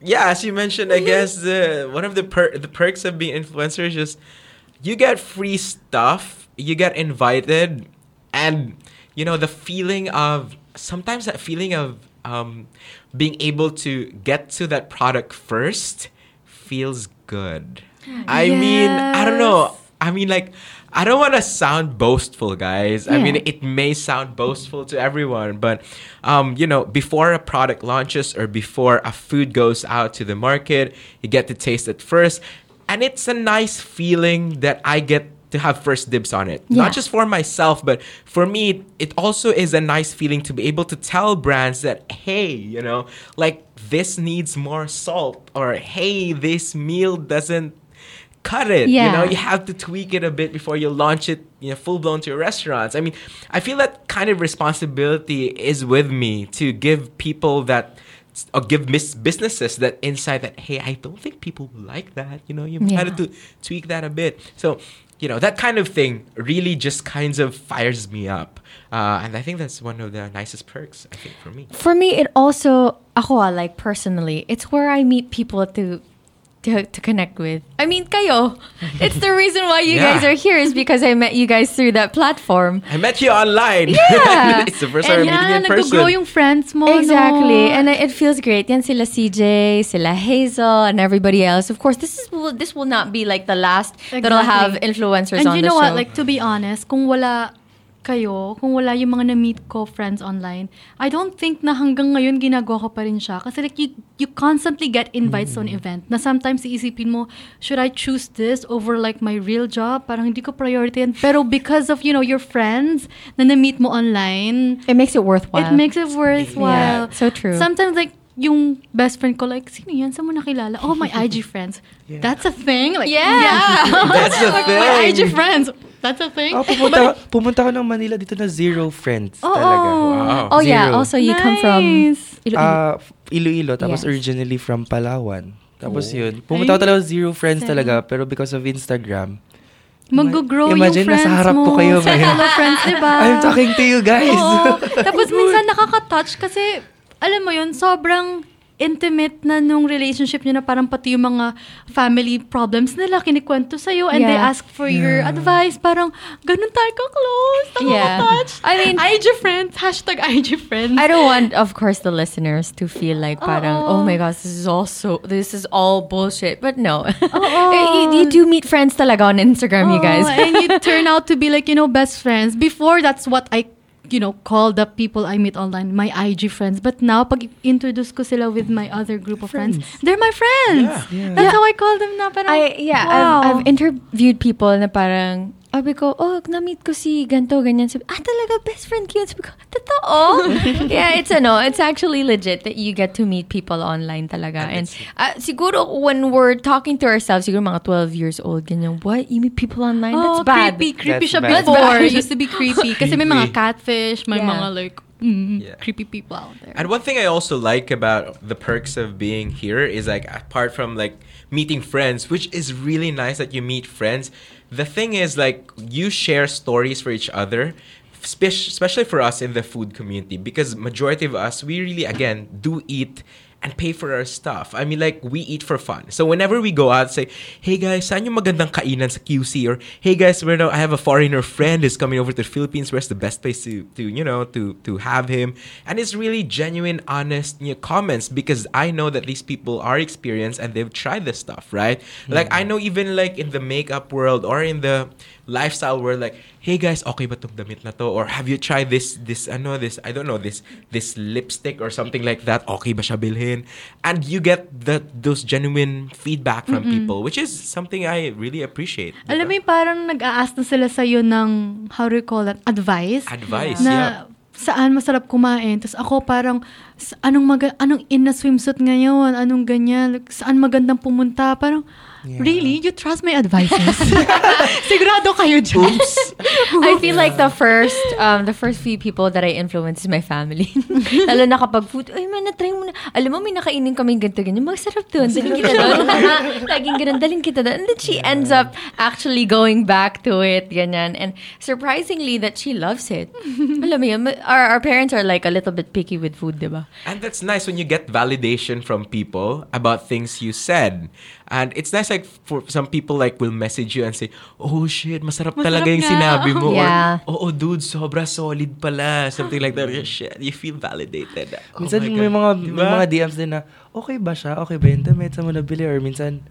yeah, as you mentioned, I guess the one of the per- the perks of being influencer is just you get free stuff, you get invited, and you know the feeling of sometimes that feeling of um, being able to get to that product first feels good. I mean, I don't know. I mean, like, I don't want to sound boastful, guys. I mean, it may sound boastful to everyone, but um, you know, before a product launches or before a food goes out to the market, you get to taste it first, and it's a nice feeling that I get to have first dibs on it. Yeah. Not just for myself, but for me, it also is a nice feeling to be able to tell brands that, hey, you know, like this needs more salt, or hey, this meal doesn't cut it. You know, you have to tweak it a bit before you launch it, you know, full blown to your restaurants. I mean, I feel that kind of responsibility is with me to give people that or give mis- businesses that insight that hey, I don't think people will like that. You know, you Yeah. had to tweak that a bit. So you know that kind of thing really just kinds of fires me up, uh, and I think that's one of the nicest perks I think for me. For me, it also, ako ah, like personally, it's where I meet people to, to, to connect with. I mean, kayo. It's the reason why you Yeah. guys are here is because I met you guys through that platform. I met you online. Yeah. it's the first time And I'm meeting Yeah, in nag-grow yung friends mo. no? Exactly, and it feels great. Yan sila CJ, sila Hazel, and everybody else. Of course, this is will this will not be like the last that'll have influencers And on you know what? Like, to be honest, kung wala kayo, kung wala yung mga na-meet ko friends online, I don't think na hanggang ngayon ginagawa ko pa rin siya. Kasi like, you, you constantly get invites to an event na sometimes iisipin mo, should I choose this over like my real job? Parang hindi ko priority yan. Pero because of, you know, your friends na na-meet mo online, it makes it worthwhile. it makes it worthwhile. Yeah, so true. Sometimes like, yung best friend ko, like, sino yan? Saan mo nakilala? Oh, my IG friends. That's a thing? Like, Yeah. That's the like, thing. my IG friends. That's a thing? Oh, pumunta, pumunta ko ng Manila dito na zero friends Oo. talaga. Wow. oh yeah. Zero. Also, you come from Nice. Iloilo. Ah, Iloilo, tapos Yes. originally from Palawan. Tapos Oh. yun, pumunta ko talaga zero friends sad. talaga, pero because of Instagram, Mag-grow yung Imagine, friends nasa harap mo. ko kayo Sa fellow friends, diba? I'm talking to you guys. Oo. Tapos minsan nakaka-touch kasi, alam mo yun, sobrang intimate na nung relationship nyo na parang pati yung mga family problems nila kinikwento sa'yo and they Yeah. ask for your advice. Parang, ganun tayo ka-close. Yeah. Nakaka-touch. I mean- IG friends. Hashtag IG friends. I don't want, of course, the listeners to feel like parang, Oo. oh my gosh, this is all so, this is all bullshit. But no. you, you do meet friends talaga on Instagram, you guys. And you turn out to be like, you know, best friends. Before, that's what I, you know, call the people I meet online my IG friends. But now, pag introduce ko sila with my other group of friends, they're my friends. Yeah. That's Yeah. how I call them na parang, I yeah, wow. I've, I've interviewed people na parang sabi ko, oh, na-meet ko si ganto, ganyan. Sabi, ah, talaga, best friend ko yun. Sabi ko, totoo? yeah, it's ano, it's actually legit that you get to meet people online talaga. And, uh, siguro, when we're talking to ourselves, siguro mga 12 years old, ganyan, what? You meet people online? oh, That's bad. creepy. Creepy That's siya bad. before. That's bad. It used to be creepy. Kasi may mga Creepy. catfish, may Yeah. mga like, mm, Yeah. creepy people out there. And one thing I also like about the perks of being here is like apart from like meeting friends, which is really nice that you meet friends. The thing is like you share stories for each other, especially for us in the food community because majority of us we really again do eat and pay for our stuff. I mean, like, we eat for fun. So whenever we go out, say, hey guys, saan yung magandang kainan sa QC? Or, hey guys, where now I have a foreigner friend who's coming over to the Philippines. Where's the best place to, to you know, to, to have him? And it's really genuine, honest you know, comments because I know that these people are experienced and they've tried this stuff, right? Like, mm-hmm. I know even like in the makeup world or in the lifestyle world, like, hey guys, okay ba tong damit na to? Or have you tried this, this, ano, this, I don't know, this, this lipstick or something like that? Okay ba siya bilhin? And you get that those genuine feedback from people, which is something I really appreciate. Alam mo parang nag-a-ask na sila sa'yo ng, how do you call that, advice? Advice, na yeah. saan masarap kumain. Tapos ako parang, anong, maga- anong in na swimsuit ngayon? Anong ganyan? Saan magandang pumunta? Parang, really? You trust my advices? Sigurado kayo dyan. I feel like the first um the first few people that I influence is my family. Lalo na kapag food, ay man, na-try mo na. Alam mo, may nakainin kami ganito, ganyan. Masarap doon. Daling kita doon. Laging ganun, daling kita doon. And then she ends up actually going back to it, ganyan. And surprisingly that she loves it. Alam mo yun, our, our parents are like a little bit picky with food, di ba? And that's nice when you get validation from people about things you said. And it's nice like for some people like will message you and say, "Oh shit, masarap, Masarap talaga yung nga." sinabi mo." Yeah. Or, "Oh, dude, sobra solid pala." Something like that. Shit, you feel validated. Oh minsan my may mga Diba? may mga DMs din na okay ba siya? Okay ba yung damit sa mo nabili? Or minsan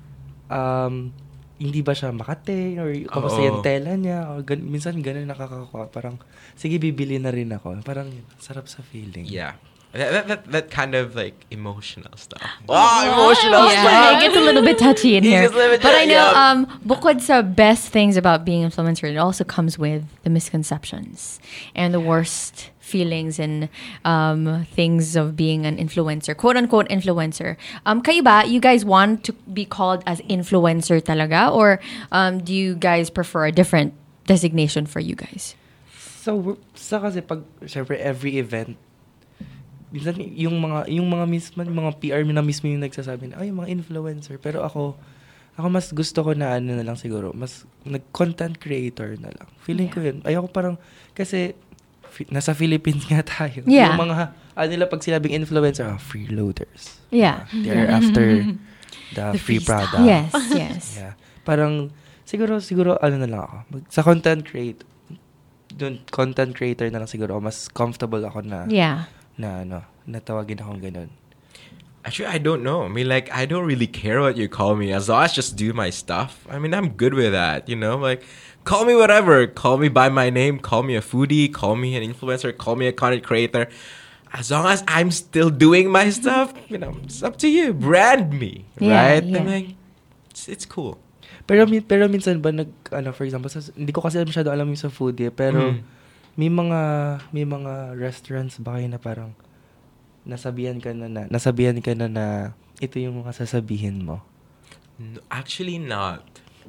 um hindi ba siya makate? Or kamusta yung tela niya? Or gan- minsan ganun nakakakuha. Parang, sige, bibili na rin ako. Parang, sarap sa feeling. Yeah. That, that, that, that kind of like emotional stuff. Wow, emotional Yeah, stuff. it gets a little bit touchy in here. gets a little bit But I know, yeah. um, bukod sa best things about being an influencer, it also comes with the misconceptions and the worst feelings and um, things of being an influencer, quote unquote influencer. Um, kayo ba, you guys want to be called as influencer talaga, or um, do you guys prefer a different designation for you guys? So, sa kasi pag, syempre, every event, minsan yung mga yung mga mismo yung mga PR na mismo yung nagsasabi na ay mga influencer pero ako ako mas gusto ko na ano na lang siguro mas nag-content creator na lang feeling ko yun ayoko parang kasi fi- nasa Philippines nga tayo Yeah. yung mga ano nila pag sinabing influencer ah, freeloaders Yeah. they're after the, The free product Yes, yes. Yeah. Parang, siguro, siguro, ano na lang ako. Mag- sa content create, dun, content creator na lang siguro. Mas comfortable ako na, Yeah. Na, ano, natawagin akong ganun. Actually, I don't know. I mean, like, I don't really care what you call me as long as I just do my stuff. I mean, I'm good with that, you know? Like, call me whatever. Call me by my name. Call me a foodie. Call me an influencer. Call me a content creator. As long as I'm still doing my stuff, you know, it's up to you. Brand me, Yeah, right? yeah. I mean, it's, it's cool. Pero, mi- pero minsan ba, nag, ano, for example, sa, hindi ko kasi masyado alam yung sa food eh, pero Mm. May mga, may mga restaurants ba kayo na parang, nasabihan ka na na, nasabihan ka na na, ito yung mga sasabihin mo. No, actually, not.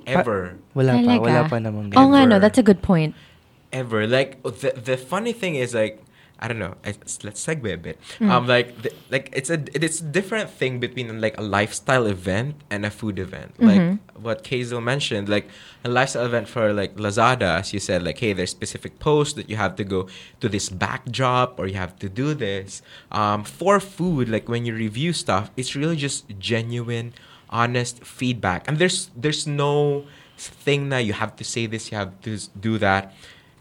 Ever. Wala pa, Talaga? wala pa namang Oh ganun. nga, no, that's a good point. ever. Like the the funny thing is like I don't know. It's, let's segue a bit. Um, like the, like it's a it's a different thing between like a lifestyle event and a food event. Like what Kazel mentioned, like a lifestyle event for like Lazada, as you said, like hey, there's specific posts that you have to go to this backdrop or you have to do this. Um, for food, like when you review stuff, it's really just genuine, honest feedback, and there's there's no thing that you have to say this, you have to do that.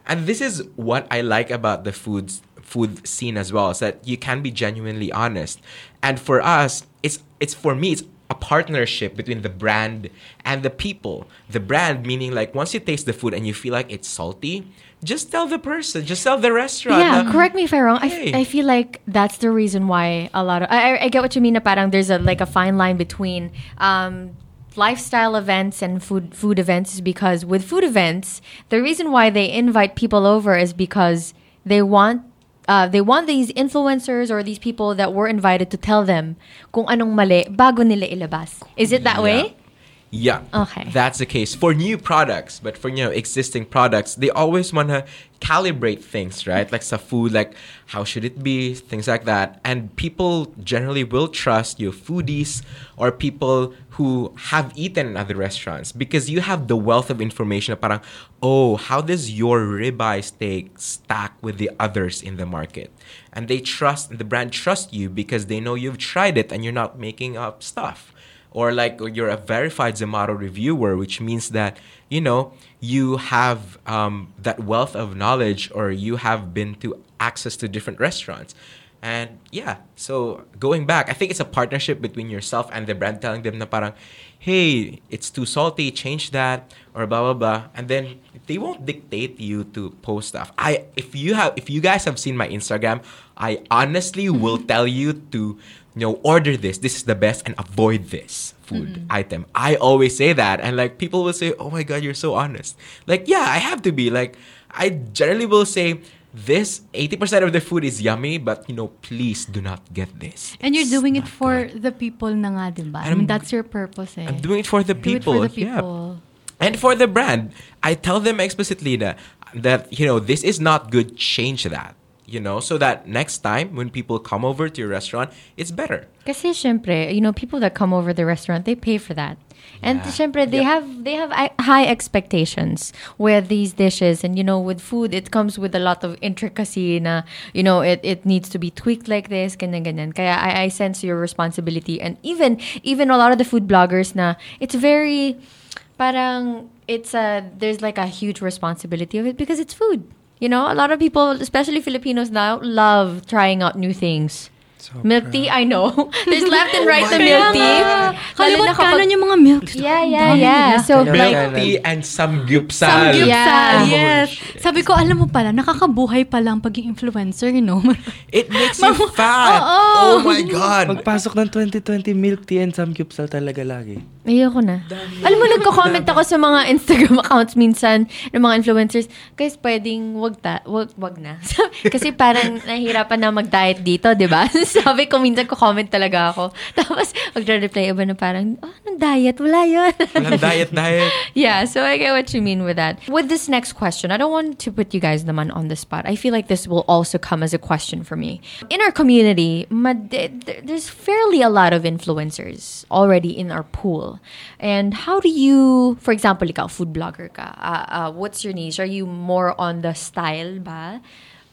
And this is what I like about the foods food scene as well, so that you can be genuinely honest. And for us, it's it's for me, it's a partnership between the brand and the people. The brand meaning like once you taste the food and you feel like it's salty, just tell the person, just tell the restaurant. Yeah, na, correct me if I'm wrong. I, f- Hey. I feel like that's the reason why a lot of I, I- get what you mean. Parang there's a like a fine line between um, lifestyle events and food food events is because with food events, the reason why they invite people over is because they want. Uh, they want these influencers or these people that were invited to tell them kung anong mali bago nila ilabas. Is it that Yeah. way? Yeah. Okay. That's the case for new products, but for you know existing products, they always want to calibrate things, right? Like some food, like how should it be, things like that. And people generally will trust you, foodies or people who have eaten in other restaurants because you have the wealth of information. Parang, oh, how does your ribeye steak stack with the others in the market? And they trust the brand trust you because they know you've tried it and you're not making up stuff or like you're a verified Zomato reviewer, which means that you know you have um, that wealth of knowledge, or you have been to access to different restaurants. And yeah, so going back, I think it's a partnership between yourself and the brand, telling them na parang, hey, it's too salty, change that, or blah blah blah, and then they won't dictate you to post stuff. I if you have if you guys have seen my Instagram, I honestly will tell you to you know order this. This is the best, and avoid this food item. I always say that, and like people will say, "Oh my god, you're so honest." Like yeah, I have to be. Like I generally will say. This 80% of the food is yummy, but you know, please do not get this. And you're doing it for good. the people na nga? I mean, that's your purpose eh. I'm doing it for the Do people. it for the yeah. people. And for the brand, I tell them explicitly that, that you know this is not good. Change that. You know, so that next time when people come over to your restaurant, it's better. Kasi syempre, you know, people that come over the restaurant, they pay for that. And Yeah. syempre, they Yep. have they have high expectations with these dishes and you know, with food, it comes with a lot of intricacy na, you know, it, it needs to be tweaked like this, ganyan ganyan. Kaya I, I sense your responsibility and even even a lot of the food bloggers na it's very parang it's a there's like a huge responsibility of it because it's food. You know, a lot of people, especially Filipinos now, love trying out new things. Milk tea, I know. There's left and right na milk tea. Na kapag- kanan yung mga milk tea. Yeah, yeah, Dami yeah. So, Kaliwat like. Tea and samgyupsal. Samgyupsal, Yeah. yes. Oh, shit. Sabi ko, alam mo pala, nakakabuhay pala ang pagiging influencer, you know? It makes you fat. Oh my god. Pagpasok ng 2020, milk tea and samgyupsal talaga lagi. ayoko na. Alam mo, nagko-comment ako sa mga Instagram accounts minsan ng mga influencers, guys, pwedeng wag, ta, wag, wag na. Kasi parang nahihirapan na mag-diet dito, di ba? Sabi ko, minsan ko-comment talaga ako. Tapos, magre-reply iba na parang, oh, anong diet? Wala yun. Walang diet, diet. yeah, so I get what you mean with that. With this next question, I don't want to put you guys naman on the spot. I feel like this will also come as a question for me. In our community, there's fairly a lot of influencers already in our pool. And how do you, for example, ikaw, food blogger ka, uh, uh, what's your niche? Are you more on the style ba?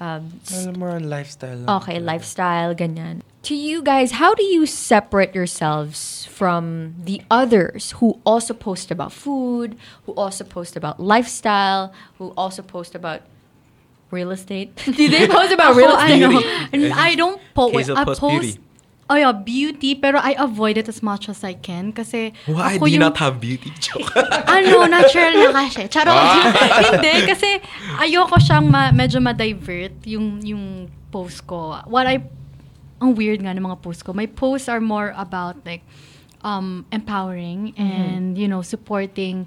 Um, s- more on lifestyle. lang. Okay, lifestyle, ganyan. To you guys, how do you separate yourselves from the others who also post about food, who also post about lifestyle, who also post about real estate? do they post about real Ako, estate? ano, I don't po- Hazel I post post beauty. Oh yeah, beauty, pero I avoid it as much as I can kasi Why ako do you yung- not have beauty? Joke. ano, natural na kasi. Charot. Hindi, kasi ayoko siyang ma- medyo ma-divert yung, yung post ko. What I, ang weird nga ng mga post ko. My posts are more about like, um, empowering and, you know, supporting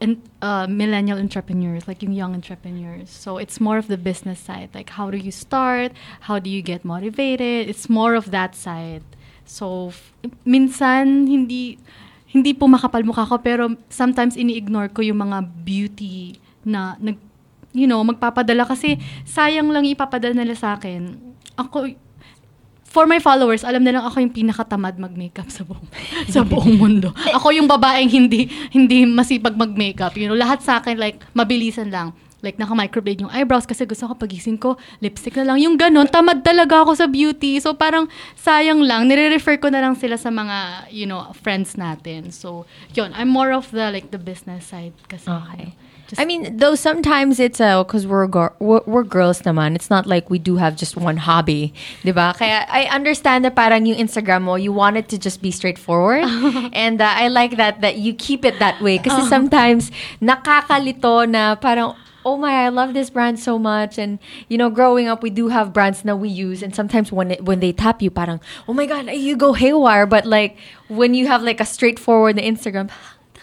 and uh, millennial entrepreneurs, like yung young entrepreneurs. So it's more of the business side. Like, how do you start? How do you get motivated? It's more of that side. So, minsan, hindi, hindi po makapal mukha ko, pero sometimes ini-ignore ko yung mga beauty na, nag, you know, magpapadala. Kasi sayang lang ipapadala nila sa akin. Ako, for my followers, alam nilang ako yung pinakatamad mag-makeup sa buong sa buong mundo. Ako yung babaeng hindi hindi masipag mag-makeup. You know, lahat sa akin like mabilisan lang. Like, naka-microblade yung eyebrows kasi gusto ko pagising ko, lipstick na lang. Yung ganun, tamad talaga ako sa beauty. So, parang sayang lang. Nire-refer ko na lang sila sa mga, you know, friends natin. So, yun. I'm more of the, like, the business side. Kasi, Okay. Just- I mean, though sometimes it's uh, because we're, gor- we're we're girls naman. It's not like we do have just one hobby, di ba? Kaya I understand that parang yung Instagram mo, you want it to just be straightforward, and uh, I like that that you keep it that way. Kasi sometimes nakakalito na parang. Oh my, I love this brand so much. And, you know, growing up, we do have brands that we use. And sometimes when it, when they tap you, parang, oh my God, you go haywire. But like, when you have like a straightforward Instagram,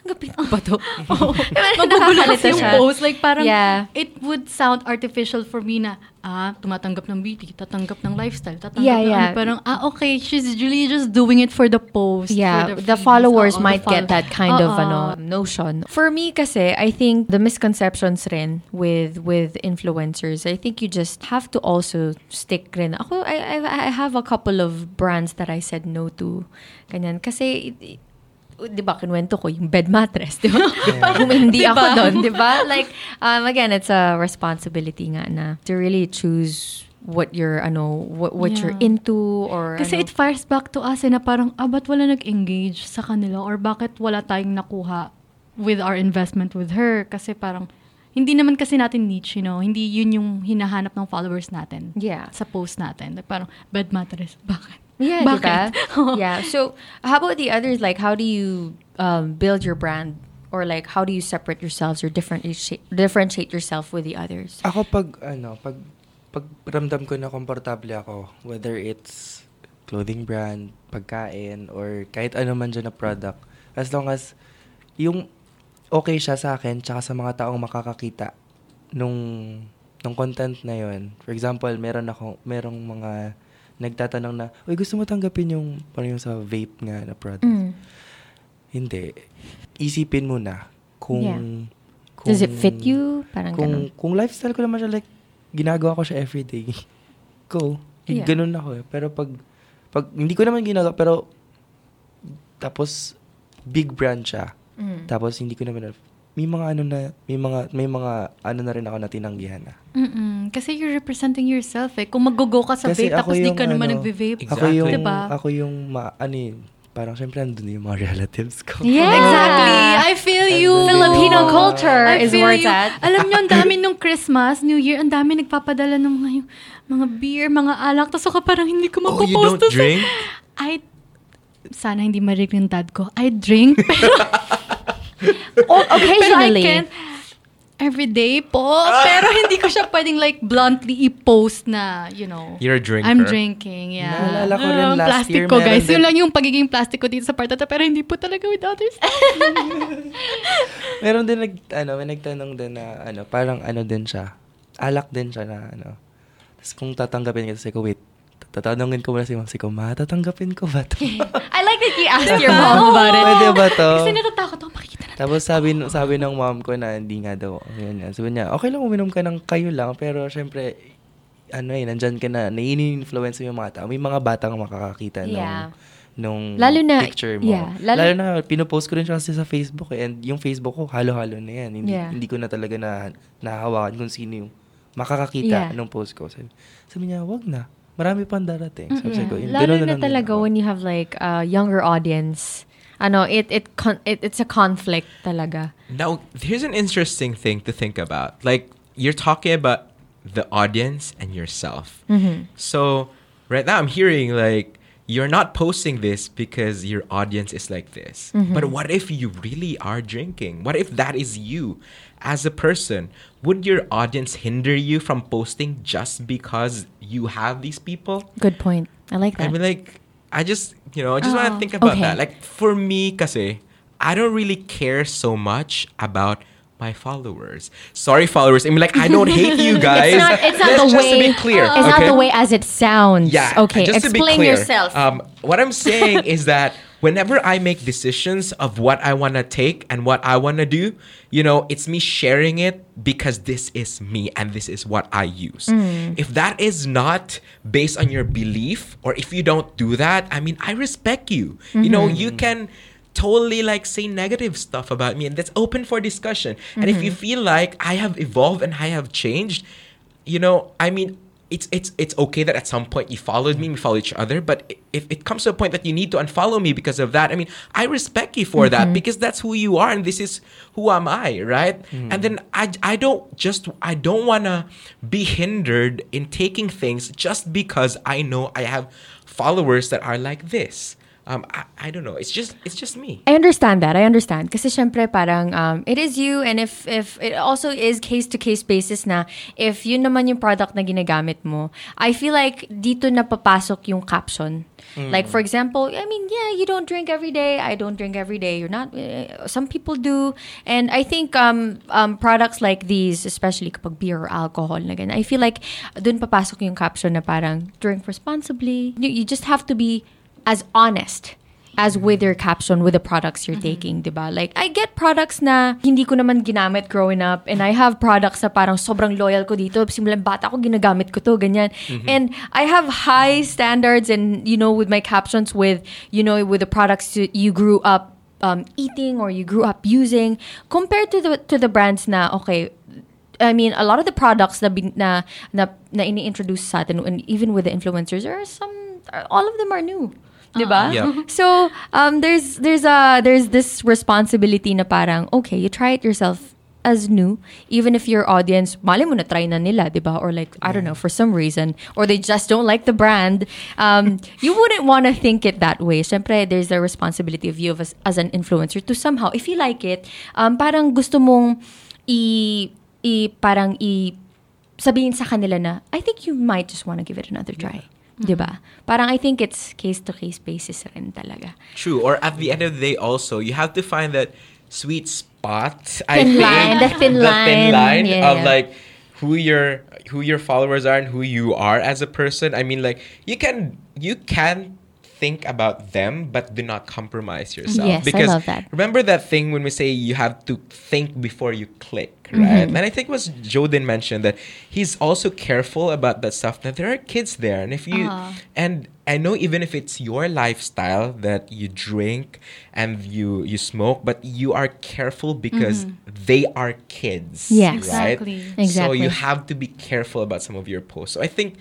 tanggapin ko ba to? Magugulo Nakakalito kasi yung siya. post. Like, parang, Yeah. it would sound artificial for me na, ah, tumatanggap ng beauty, tatanggap ng lifestyle, tatanggap Yeah, ng yeah. ano. Parang, ah, okay, she's really just doing it for the post. Yeah, for the, feeds. followers the might get follow- that kind of Oo. ano notion. For me kasi, I think the misconceptions rin with with influencers, I think you just have to also stick rin. Ako, I, I, I have a couple of brands that I said no to. Ganyan. Kasi, i- di ba, kinwento ko yung bed mattress, di ba? Parang hindi ako doon, di ba? Like, um, again, it's a responsibility nga na to really choose what you're, ano, what, what you're Yeah. into or Kasi ano. it fires back to us eh, na parang, ah, ba't wala nag-engage sa kanila? Or bakit wala tayong nakuha with our investment with her? Kasi parang, hindi naman kasi natin niche, you know? Hindi yun yung hinahanap ng followers natin. Yeah. Sa post natin. Like, parang, bed mattress. Bakit? Yeah, Bakit? diba? yeah. So, how about the others? Like, how do you um, build your brand, or like, how do you separate yourselves or differentiate differentiate yourself with the others? Ako pag, ano, pag, pag ramdam ko na komportable ako, whether it's clothing brand, pagkain, or kahit ano man dyan na product, as long as yung okay siya sa akin, tsaka sa mga taong makakakita nung, nung content na yon For example, meron ako, merong mga nagtatanong na, uy, gusto mo tanggapin yung, parang yung sa vape nga na product? Mm. Hindi. Isipin mo na kung, Yeah. kung Does it fit you? Parang kung ganun. kung lifestyle ko naman siya like ginagawa ko siya everyday. Go. Yeah. Ganun ako eh. Pero pag pag hindi ko naman ginagawa pero tapos big brand siya. Mm. Tapos hindi ko naman may mga ano na may mga may mga ano na rin ako na tinanggihan na. Mm-mm. Kasi you're representing yourself eh. Kung mag-go ka sa Kasi vape, ako tapos di yung ka naman ano, nagbe-vape. Ako yung Diba? ako yung ma, ano eh, parang syempre andun yung mga relatives ko. Yeah. Exactly. I feel you. Filipino culture I is feel where it's at. Alam nyo, ang dami nung Christmas, New Year, ang dami nagpapadala ng mga, yung, mga beer, mga alak. Tapos ako parang hindi ko Oh, you mapopost don't drink? I, sana hindi marinig ng dad ko. I drink, pero, Oh, pero I occasionally. can't every day po. Pero hindi ko siya pwedeng like bluntly i-post na, you know. You're a drinker. I'm drinking, yeah. Naalala ko rin Ah, last plastic year, ko, guys. din- Yun lang yung pagiging plastic ko dito sa part na pero hindi po talaga with others. Meron din nag ano, may nagtanong din na ano, parang ano din siya. Alak din siya na ano. Tapos kung tatanggapin ka, kasi ko, wait, tatanungin ko muna si ma'am, si ko, ma, tatanggapin ko ba to? I like that you asked your mom about it. Pwede ba to? Kasi natatakot ako makikita na. Tapos sabi, sabi ng mom ko na hindi nga daw. Yun, yan. Sabi niya, okay lang uminom ka ng kayo lang, pero syempre, ano eh, nandyan ka na, nai-influence mo yung mga tao. May mga batang makakakita Yeah. nung, nung Lalo na- picture mo. yeah, lalo, lalo- na, pinopost ko rin siya kasi sa Facebook eh. And yung Facebook ko, halo-halo na yan. Hindi, Yeah. hindi ko na talaga na, nahahawakan kung sino yung makakakita Yeah. nung post ko. Sabi, sabi niya, wag na. Marami pang darating. Sabi ko, yun, Lalo ganun na talaga ako. when you have like a younger audience. Ano, it it, con- it it's a conflict talaga. Now, here's an interesting thing to think about. Like, you're talking about the audience and yourself. Mm-hmm. So, right now, I'm hearing like, you're not posting this because your audience is like this. Mm-hmm. But what if you really are drinking? What if that is you as a person? Would your audience hinder you from posting just because you have these people? Good point. I like that. I mean, like, I just, you know, I just want to think about Okay. that. Like, for me, kasi, I don't really care so much about my followers. Sorry, followers. I mean, like, I don't hate you guys. it's not it's not the just way to be clear. It's not the way as it sounds. Yeah. Okay. Just to be Explain clear, yourself. Um, what I'm saying is that whenever I make decisions of what I want to take and what I want to do, you know, it's me sharing it because this is me and this is what I use. Mm. If that is not based on your belief or if you don't do that, I mean, I respect you. You know, Mm-hmm. you can totally like say negative stuff about me and that's open for discussion. And if you Mm-hmm. feel like I have evolved and I have changed, you know, I mean, it's it's it's okay that at some point you followed me, we follow each other, but if it comes to a point that you need to unfollow me because of that, I mean, I respect you for that mm-hmm. because that's who you are and this is who am I, right? Mm. And then I I don't just I don't want to be hindered in taking things just because I know I have followers that are like this. Um, I, I don't know. It's just it's just me. I understand that. I understand. Kasi syempre parang um, it is you and if if it also is case to case basis na if yun naman yung product na ginagamit mo, I feel like dito na papasok yung caption. Like for example, I mean, yeah, you don't drink every day. I don't drink every day. You're not. eh, some people do, and I think um, um, products like these, especially kapag beer or alcohol na ganyan, I feel like dun papasok yung caption na parang drink responsibly. You, you just have to be as honest as with your caption with the products you're taking, 'di ba? Like I get products na hindi ko naman ginamit growing up and I have products na parang sobrang loyal ko dito. Simulan bata ko ginagamit ko to ganyan. And I have high standards and you know with my captions with you know with the products you, you grew up um, eating or you grew up using compared to the to the brands na okay I mean, a lot of the products na bin- na na, na ini-introduce sa atin, and even with the influencers, there are some, all of them are new. Diba? Yeah. So, um, there's there's a there's this responsibility na parang okay, you try it yourself as new, even if your audience, mali mo na try na nila, diba? Or like, I don't know, for some reason, or they just don't like the brand, um, you wouldn't want to think it that way. Siyempre, there's a responsibility of you as, as an influencer to somehow, if you like it, um, parang gusto mong i, i parang i sabihin sa kanila na, I think you might just want to give it another try. Mm-hmm. Diba? Parang I think it's case-to-case basis rin talaga. True. Or at the end of the day, also you have to find that sweet spot. I Thin think line, the thin line. line Yeah, of like who your who your followers are and who you are as a person. I mean, like you can you can think about them, but do not compromise yourself. Yes, I because love that. remember that thing when we say you have to think before you click, right? Mm-hmm. And I think it was Joden mentioned that he's also careful about that stuff. That there are kids there, and if you Ah. and I know even if it's your lifestyle that you drink and you you smoke, but you are careful because they are kids, Yes. right? Exactly. So Exactly. you have to be careful about some of your posts. So I think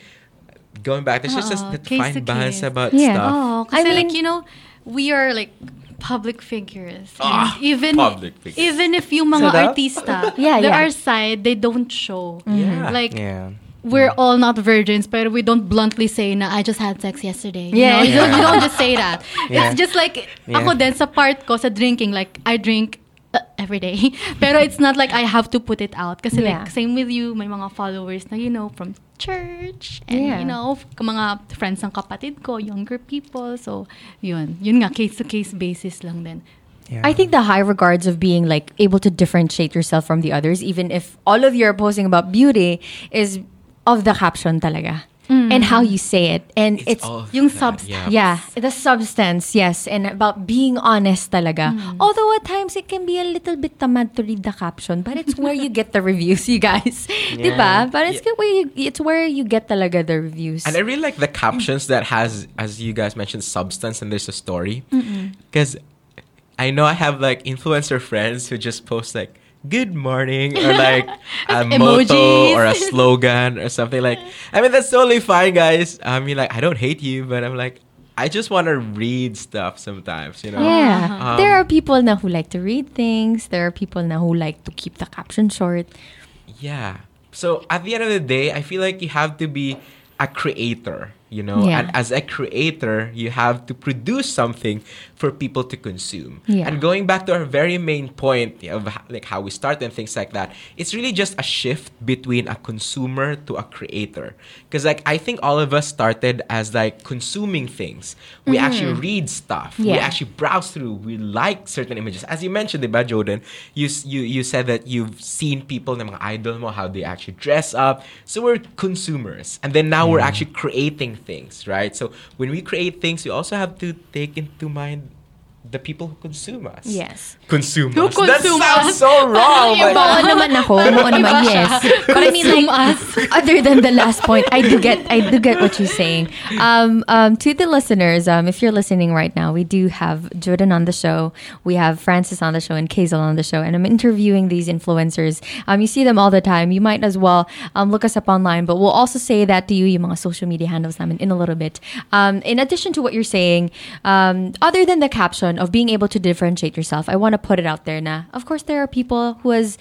going back, there's just Oo, that case fine to balance case. about Yeah. stuff. Oh, I mean- like, you know, we are like public figures. Ah, even public figures. even if yung mga Sarap. artista, Yeah, there yeah. are side they don't show. Yeah. Like Yeah. we're all not virgins, but we don't bluntly say na I just had sex yesterday. You Yeah. know? You, don't, you don't just say that. Yeah. It's just like Yeah. ako din sa part ko sa drinking like I drink uh, every day. Pero it's not like I have to put it out kasi Yeah. like same with you, may mga followers na you know from church and Yeah. you know mga friends ng kapatid ko, younger people. So yun, yun nga case to case basis lang din. Yeah. I think the high regards of being like able to differentiate yourself from the others, even if all of you are posting about beauty, is of the caption talaga. And how you say it. And it's, all yung that, substance. yeah. yeah, the substance, yes, and about being honest talaga. Mm. Although at times it can be a little bit tamad to read the caption, but it's where you get the reviews, you guys. Diba? But it's where you, it's where you get talaga the reviews. And I really like the captions that has, as you guys mentioned, substance and there's a story. Because I know I have like influencer friends who just post like "Good morning" or like a motto or a slogan or something like. I mean that's totally fine, guys. I mean like I don't hate you, but I'm like I just want to read stuff sometimes, you know. yeah, Um, there are people now who like to read things. There are people now who like to keep the caption short. Yeah. So at the end of the day, I feel like you have to be a creator, you know? Yeah. And as a creator, you have to produce something for people to consume. Yeah. And going back to our very main point of like how we start and things like that, it's really just a shift between a consumer to a creator. Because like I think all of us started as like consuming things. We mm-hmm. actually read stuff. We actually browse through. We like certain images. As you mentioned, diba, Jordan, you you you said that you've seen people na mga idol mo how they actually dress up. So we're consumers, and then now we're actually creating things, right? So when we create things, we also have to take into mind the people who consume us. Yes. Consume Who us. That sounds us? so wrong. but- Oo naman ako. Oo naman, yes. But I mean, like, other than the last point, I do get, I do get what you're saying. Um, um, to the listeners, um, if you're listening right now, we do have Joden on the show. We have Francis on the show and Cazel on the show, and I'm interviewing these influencers. Um, you see them all the time. You might as well um, look us up online, but we'll also say that to you, yung mga social media handles namin in a little bit. Um, in addition to what you're saying, um, other than the caption of being able to differentiate yourself, I want to put it out there na, of course, there are people who has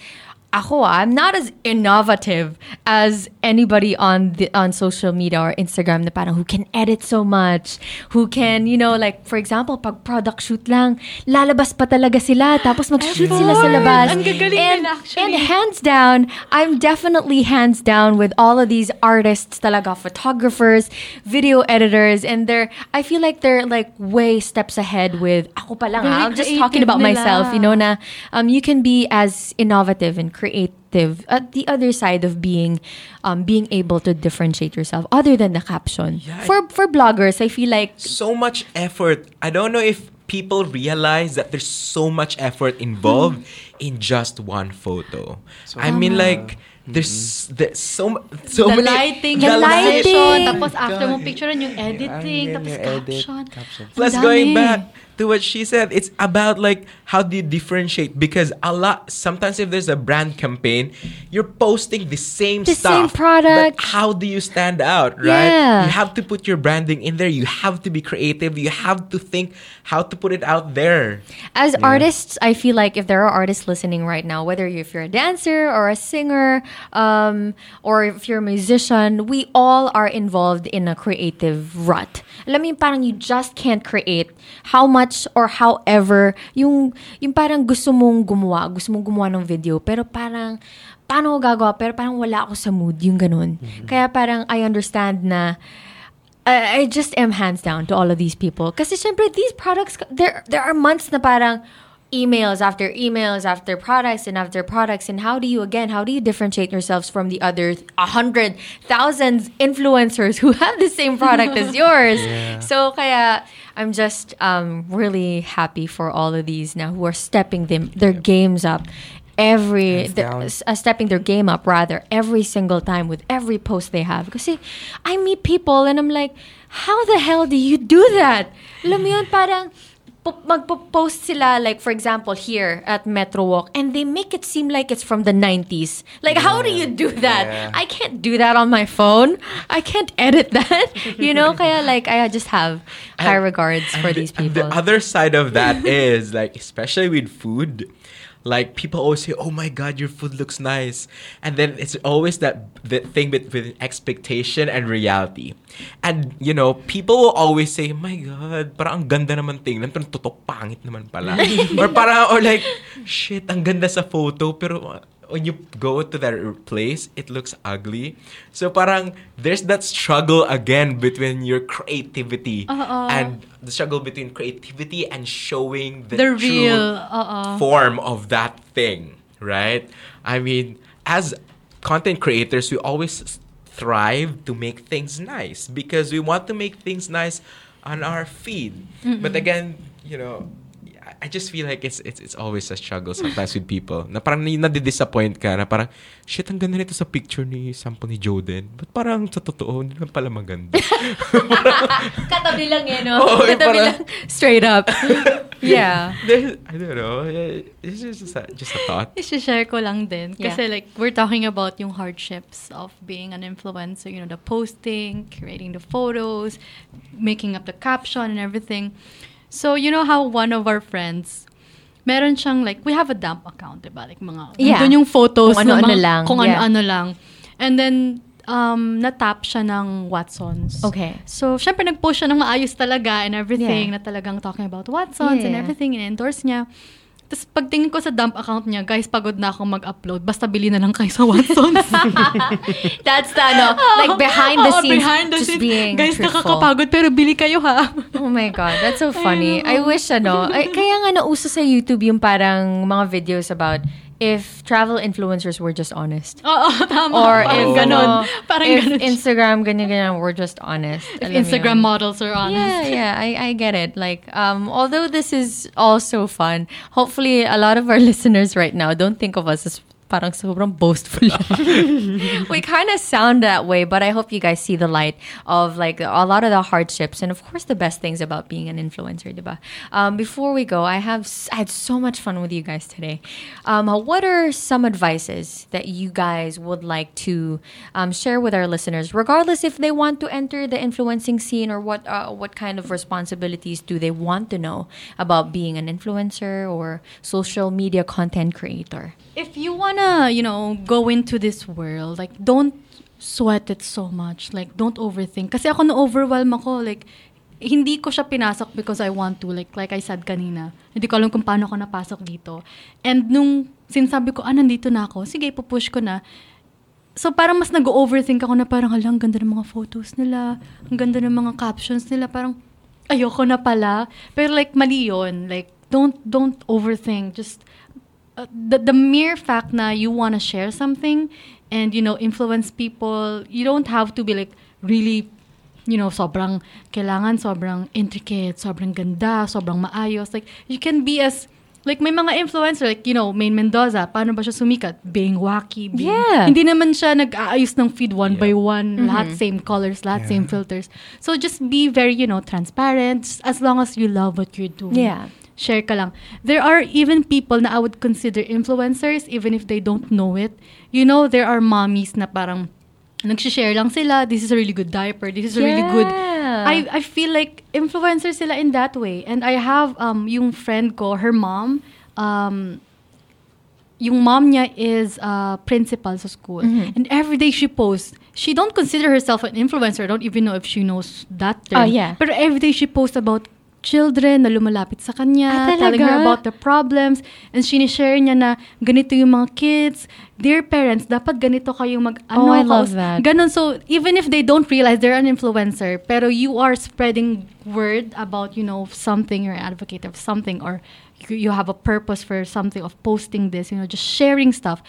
ako, I'm not as innovative as anybody on the on social media or Instagram na parang who can edit so much, who can, you know, like for example, pag product shoot lang, lalabas pa talaga sila tapos mag-shoot sila sa labas. Ang gagaling and, nila, actually. and hands down, I'm definitely hands down with all of these artists talaga, photographers, video editors, and they're, I feel like they're like way steps ahead with, ako pa lang ah, I'm just talking about nila. myself, you know, na um, you can be as innovative and creative at uh, the other side of being um, being able to differentiate yourself other than the caption. Yeah, for for bloggers, I feel like so much effort. I don't know if people realize that there's so much effort involved hmm. in just one photo. I mean, like there's mm-hmm. there's so m- so the many lighting, The the lighting. lighting. Tapos after God. mong picturean yung editing, Yan, tapos yung edit, caption. caption. Plus, going back to what she said, it's about like how do you differentiate? Because a lot sometimes if there's a brand campaign, you're posting the same The same stuff. product. But how do you stand out, right? Yeah. You have to put your branding in there. You have to be creative. You have to think how to put it out there. As artists, I feel like if there are artists listening right now, whether you- if you're a dancer or a singer, um, or if you're a musician, we all are involved in a creative rut. Alam mo yung parang you just can't create how much or however yung yung parang gusto mong gumawa, gusto mong gumawa ng video, pero parang paano ko gagawa, pero parang wala ako sa mood, yung ganun. Kaya parang I understand na I, I just am hands down to all of these people. Kasi syempre, these products, there, there are months na parang emails after emails after products and after products. And how do you, again, how do you differentiate yourselves from the other a hundred thousands influencers who have the same product as yours? So kaya, I'm just um, really happy for all of these now who are stepping them, their games up. Every the- uh, stepping their game up rather every single time with every post they have. Because see, I meet people and I'm like how the hell do you do that? Alam parang magpo-post sila like for example here at Metro Walk and they make it seem like it's from the 90s like how do you do that? Yeah. I can't do that on my phone. I can't edit that you know? Kaya like I just have high And- regards for the- these people the other side of that is like, especially with food, like people always say, "Oh my God, your food looks nice," and then it's always that the thing between expectation and reality. And you know, people will always say, "My God, parang ang ganda naman tingnan, pero tutok pangit naman pala," or parang or like, "Shit, ang ganda sa photo, pero." When you go to that place, it looks ugly. So parang there's that struggle again between your creativity Oo. and the struggle between creativity and showing the, The true real, oo. form of that thing, right? I mean, as content creators, we always thrive to make things nice because we want to make things nice on our feed. But again, you know, I- just feel like it's it's it's always a struggle sometimes with people. Na parang na- nadi-disappoint ka na parang shit ang ganda nito sa picture ni sample ni Joden. But parang sa totoo hindi naman pala maganda. Katabi lang eh, no? Yung Katabi parang- lang. Straight up. yeah. There- I don't know. eh, It's just a, just a thought. I-share ko lang din. Yeah. Kasi like, we're talking about yung hardships of being an influencer. You know, the posting, creating the photos, making up the caption and everything. So, you know how one of our friends, meron siyang like, we have a dump account, diba? Like mga, Yeah. nandun yung photos. Kung ng ano-ano lang. Kung Yeah. ano-ano lang. And then, um, natap siya ng Watsons. Okay. So, syempre, nag-post siya ng maayos talaga and everything Yeah. na talagang talking about Watsons and Yeah. everything, and-endorse niya. Tapos, pagtingin ko sa dump account niya, guys, pagod na akong mag-upload. Basta bili na lang kayo sa Watsons. That's the, ano, like behind the Oo, scenes, behind the just scenes. being Guys, truthful. nakakapagod, pero bili kayo ha. Oh my God, that's so funny. I wish, ano, ay, kaya nga nauso sa YouTube yung parang mga videos about if travel influencers were just honest. Oo, tama. Or if, ganon. ano, Parang if ganon. Instagram, ganyan, ganyan, we're just honest. If Alam Instagram yun? models are honest. Yeah, yeah, I, I get it. Like, um, although this is all so fun, hopefully a lot of our listeners right now don't think of us as parang sobrang boastful. we kind of sound that way, but I hope you guys see the light of like a lot of the hardships and of course the best things about being an influencer, diba? Um, before we go, I have I had so much fun with you guys today. Um, what are some advices that you guys would like to um, share with our listeners, regardless if they want to enter the influencing scene or what uh, what kind of responsibilities do they want to know about being an influencer or social media content creator? If you wanna, you know, go into this world, like, don't sweat it so much. Like, don't overthink. Kasi ako na-overwhelm ako. Like, hindi ko siya pinasok because I want to. Like, like I said kanina. Hindi ko alam kung paano ako napasok dito. And nung sinasabi ko, ah, nandito na ako, sige, pupush ko na. So, parang mas nag-overthink ako na parang, ang ganda ng mga photos nila. Ang ganda ng mga captions nila. Parang, ayoko na pala. Pero like, mali yun. Like, don't, don't overthink. Just, uh, the, the mere fact na you want to share something and, you know, influence people, you don't have to be like, really, you know, sobrang kailangan, sobrang intricate, sobrang ganda, sobrang maayos. Like, you can be as, like, may mga influencer, like, you know, Main Mendoza, paano ba siya sumikat? Being wacky, being, Yeah. hindi naman siya nag-aayos ng feed one by Yeah. one, lahat same colors, lahat same filters. So, just be very, you know, transparent, as long as you love what you're doing Yeah. Share ka lang. There are even people na I would consider influencers even if they don't know it. You know, there are mommies na parang nagsishare lang sila, this is a really good diaper, this is a really good... Yeah. I, I feel like influencers sila in that way. And I have um, yung friend ko, her mom, um, yung mom niya is uh, principal sa school. Mm-hmm. And every day she posts. She don't consider herself an influencer. I don't even know if she knows that term. Oh, yeah. Pero every day she posts about children na lumalapit sa kanya, Ah, telling her about the problems, and sinishare niya na ganito yung mga kids, dear parents, dapat ganito kayong mag, Oh, ano, I love that. Ganon, so even if they don't realize they're an influencer, pero you are spreading word about, you know, something, you're an advocate of something, or you, you have a purpose for something of posting this, you know, just sharing stuff.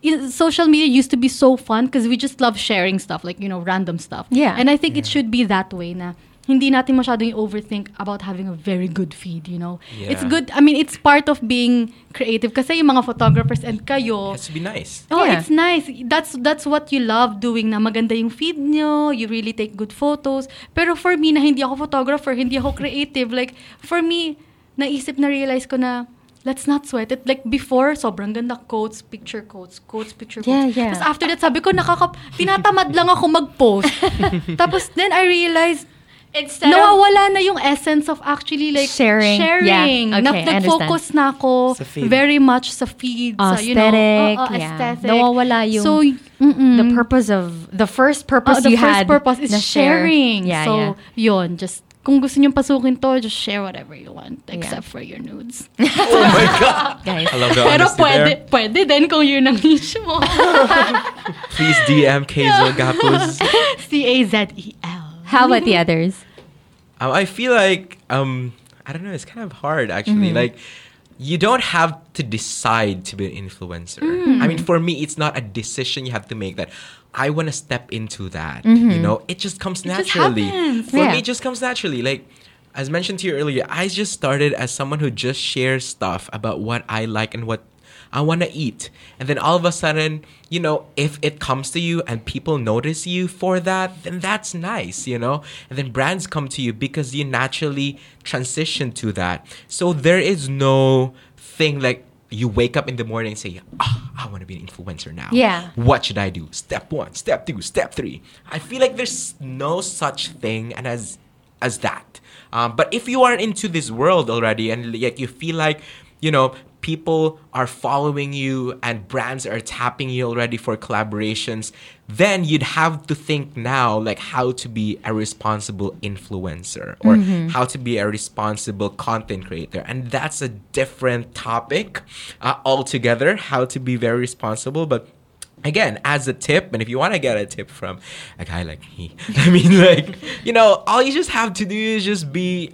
You- social media used to be so fun because we just love sharing stuff, like, you know, random stuff. Yeah. And I think it should be that way na hindi natin masyadong overthink about having a very good feed, you know. It's Yeah. good. I mean, it's part of being creative kasi yung mga photographers and kayo, It has to be nice. Oh, Yeah. it's nice. That's that's what you love doing na maganda yung feed nyo, you really take good photos. Pero for me na hindi ako photographer, hindi ako creative, like for me naisip na realize ko na let's not sweat it. Like before, sobrang ganda quotes, picture quotes, quotes, picture Yeah, quotes. yeah. Tapos after that, sabi ko, nakaka, tinatamad lang ako mag-post. Tapos then I realized, Instead nawawala na yung essence of actually like Sharing. sharing. Yeah. Okay, I Nag-focus na ako very much sa feed, sa, you know, Aesthetic, oo, yeah. aesthetic. Nawawala yung- so, mm-mm. the purpose of the first purpose Oh, the you first had purpose is sharing. Yeah, so, yeah. yun, just kung gusto niyo pasukin to, just share whatever you want except for your nudes. Oh my god. Guys. I love the Pero pwede, there. pwede din kung yun ang niche mo. Please DM Kazel Gapus. C-A-Z-E-L. How about the others? Um, I feel like um I don't know. It's kind of hard actually. Like you don't have to decide to be an influencer. I mean, for me, it's not a decision you have to make that I want to step into that. You know, it just comes just naturally. happens. for Yeah. me, it just comes naturally. Like, as mentioned to you earlier, I just started as someone who just shares stuff about what I like and what I want to eat. And then all of a sudden, you know, if it comes to you and people notice you for that, then that's nice, you know? And then brands come to you because you naturally transition to that. So there is no thing like you wake up in the morning and say, oh, I want to be an influencer now. Yeah. What should I do? Step one, step two, step three. I feel like there's no such thing and as as that. Um, but if you are into this world already and yet you feel like, you know, people are following you and brands are tapping you already for collaborations, then you'd have to think now like how to be a responsible influencer or how to be a responsible content creator. And that's a different topic uh, altogether, how to be very responsible. But again, as a tip, and if you want to get a tip from a guy like me, I mean, like, you know, all you just have to do is just be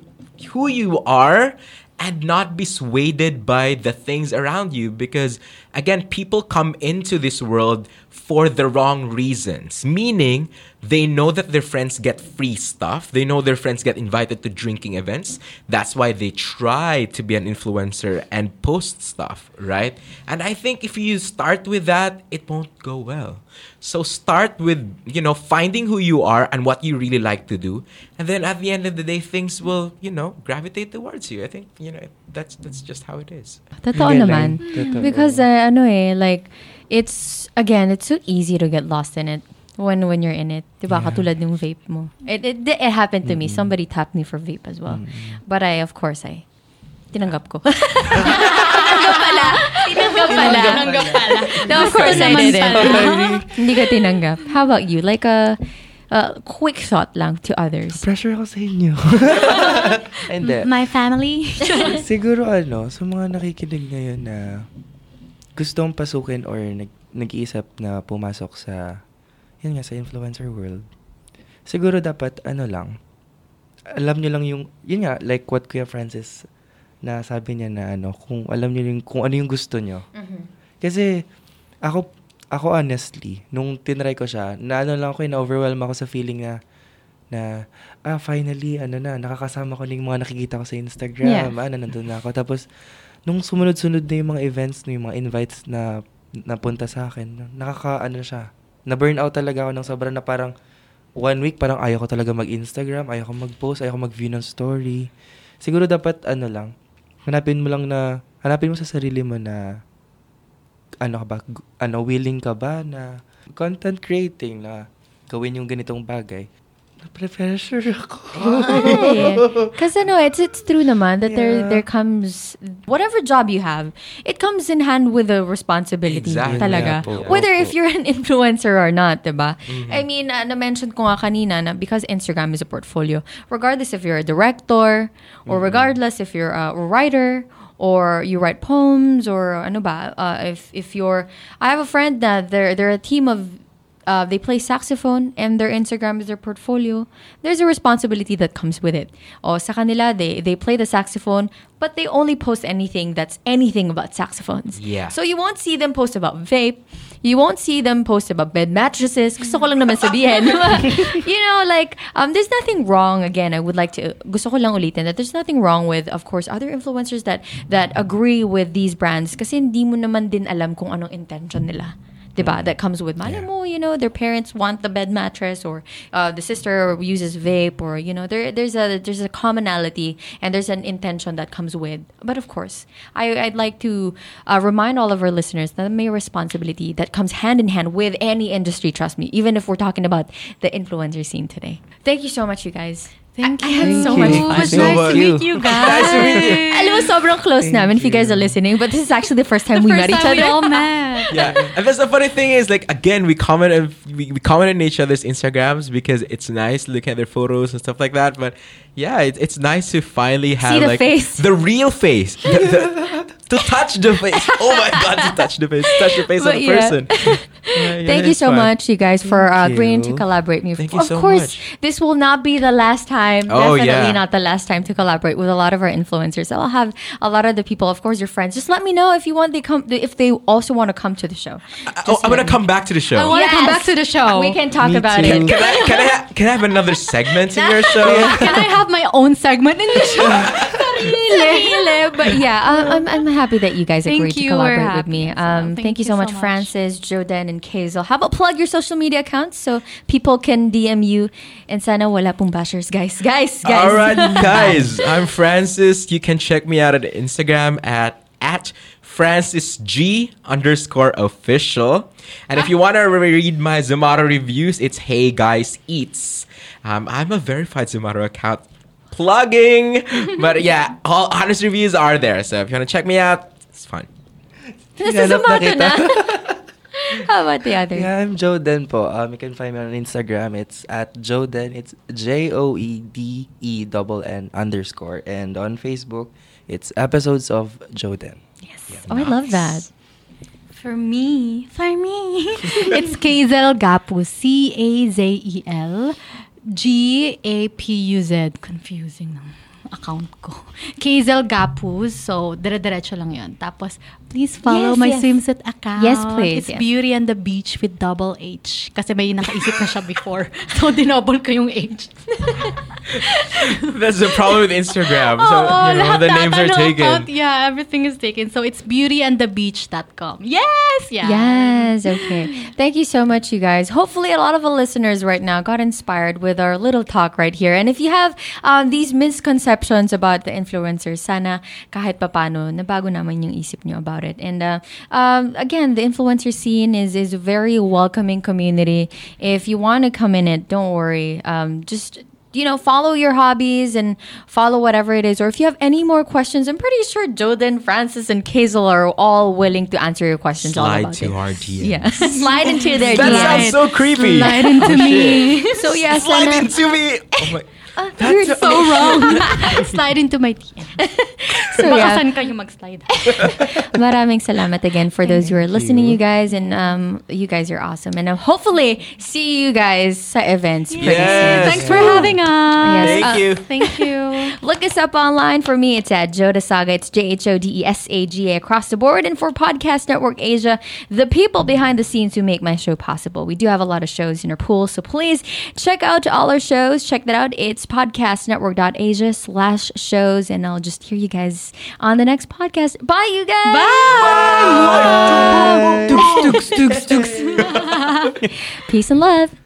who you are and not be swayed by the things around you because again people come into this world for the wrong reasons meaning they know that their friends get free stuff. They know their friends get invited to drinking events. That's why they try to be an influencer and post stuff right? And i think if you start with that it won't go well. So start with you know finding who you are and what you really like to do. And then at the end of the day things will you know gravitate towards you. I think you know that's that's just how it is Totoo Galing. naman. Totoo. Because, uh, ano eh, like, it's, again, it's so easy to get lost in it when when you're in it. Diba? Katulad ng vape mo. It, it, it happened to me. Somebody tapped me for vape as well. But I, of course, I, tinanggap ko. tinanggap pala. Tinanggap pala. Tinanggap pala. No, of course I naman didn't. pala. Hindi ko tinanggap. How about you? Like a, a quick thought lang to others. Pressure ako sa inyo. Hindi. My family. Siguro ano, sa mga nakikinig ngayon na gustong pasukin or nag, nag-iisip na pumasok sa, yun nga, sa influencer world, siguro dapat ano lang, alam nyo lang yung, yun nga, like what Kuya Francis na sabi niya na ano, kung alam nyo yung, kung ano yung gusto nyo. Kasi, ako, ako honestly, nung tinry ko siya, na ano lang ako, na-overwhelm ako sa feeling na, na, ah, finally, ano na, nakakasama ko na yung mga nakikita ko sa Instagram, Yeah. ano, nandun na ako. Tapos, nung sumunod-sunod na yung mga events, yung mga invites na napunta sa akin, nakaka, ano siya, na-burn out talaga ako ng sobrang na parang, one week, parang ayaw ko talaga mag-Instagram, ayaw ko mag-post, ayaw ko mag-view ng story. Siguro dapat, ano lang, hanapin mo lang na, hanapin mo sa sarili mo na, ano ka ba, ano, willing ka ba na content creating na gawin yung ganitong bagay. Na-pressure ako. Because no, it's it's true naman that there Yeah. there comes whatever job you have, it comes in hand with a responsibility Exactly. talaga. Yeah po. Whether Opo. if you're an influencer or not, diba? Mm-hmm. I mean, uh, na-mention ko nga kanina na because Instagram is a portfolio, regardless if you're a director or Mm-hmm. regardless if you're a writer or you write poems or ano ba, uh, if if you're I have a friend that they're they're a team of uh, they play saxophone and their Instagram is their portfolio, there's a responsibility that comes with it. O sa kanila, they, they play the saxophone, but they only post anything that's anything about saxophones. Yeah. So you won't see them post about vape. You won't see them post about bed mattresses. Gusto ko lang naman sabihin. you know, like, um, there's nothing wrong. Again, I would like to, gusto ko lang ulitin that there's nothing wrong with, of course, other influencers that that agree with these brands kasi hindi mo naman din alam kung anong intention nila. Diba? That comes with mo, you know, their parents want the bed mattress or uh, the sister uses vape or you know, there there's a there's a commonality and there's an intention that comes with. But of course, I I'd like to uh, remind all of our listeners that may responsibility that comes hand in hand with any industry, trust me, even if we're talking about the influencer scene today. Thank you so much you guys. Thank you. I you. had so you. much It fun. was Thank nice to you. meet you guys. Nice to meet you. Alam mo, sobrang close Thank namin if you guys are listening, but this is actually the first time The we first met each time we other. all met. yeah and that's the funny thing is like again we comment on we, we comment on each other's instagrams because it's nice looking at their photos and stuff like that but yeah it, it's nice to finally have the like face. the real face The- the- to touch the face oh my god to touch the face touch the face of But the yeah. person Yeah, Thank you so fun. much, you guys, for uh, Thank agreeing to collaborate with me. Thank you of so course, much. this will not be the last time. Oh, Definitely yeah. not the last time to collaborate with a lot of our influencers. I'll have a lot of the people, of course, your friends. Just let me know if you want they come if they also want to come to the show. Oh, Just I'm gonna me- come back to the show. I want to come back to the show. We can talk Me about too. it. Can I, can I ha- can I have another segment in your show? Can I have my own segment in the show? Sarili. but yeah, I- I'm, I'm happy that you guys Thank agreed to you. collaborate with happy me. Um, Thank thank you you so so much, much. Francis, Joden, and Cazel. How about plug your social media accounts so people can DM you and sana wala pong bashers, guys. Guys, guys. All right, guys. I'm Francis. You can check me out at Instagram at at Francis G underscore official. And if you want to read my Zomato reviews, it's Hey Guys Eats. Um, I'm a verified Zomato account. Plugging, but yeah, all honest reviews are there. So if you want to check me out, it's fun. This is Hinanap na about kita. na. How about the other? Yeah, I'm Joden po. Um, you can find me on Instagram. It's at Joden. It's J O E D E double N underscore. And on Facebook, it's episodes of Joden. Yes. Oh, I love that. For me, for me, it's Cazel Gapuz. C A Z E L G A P U Z. Confusing ng account ko. Cazel Gapuz. So, dire-diretso lang yun. Tapos, please follow Yes, my yes. swimsuit account. Yes, please, It's yes. Beauty and the Beach with double H. Kasi may nakaisip na siya before. So, dinouble ko yung H. That's the problem with Instagram. So Oo, you know, the names are taken. account, yeah, everything is taken. So, it's beautyandthebeach.com. Yes! Yeah. Yes, okay. Thank you so much, you guys. Hopefully, a lot of the listeners right now got inspired with our little talk right here. And if you have um, these misconceptions about the influencers, sana kahit papano, nabago naman yung isip nyo about it. And uh, um, again, the influencer scene is, is a very welcoming community. If you want to come in it, don't worry. Um, just you know, follow your hobbies and follow whatever it is. Or if you have any more questions, I'm pretty sure Joden, Francis, and Cazel are all willing to answer your questions. all Slide about to it. our DMs. Yeah, slide into their That DMs. sounds so creepy. Slide into Oh, me. shit. So yeah, Slide sana, into me. Oh my. you're so wrong. Slide into my DM. so Baka yeah. saan kayo mag-slide. Maraming salamat again for those who are listening, you guys, and um, you guys are awesome. And uh, hopefully see you guys sa events pretty Yes. Thanks for having us. Yes. Thank Uh, you. Thank you. Look us up online. For me, it's at Joda Saga. It's J H O D E S A G A across the board. And for Podcast Network Asia, the people behind the scenes who make my show possible. We do have a lot of shows in our pool, so please check out all our shows. Check that out. It's podcastnetwork.asia slash shows, and I'll just hear you guys on the next podcast. Bye, you guys. Bye. Peace and love.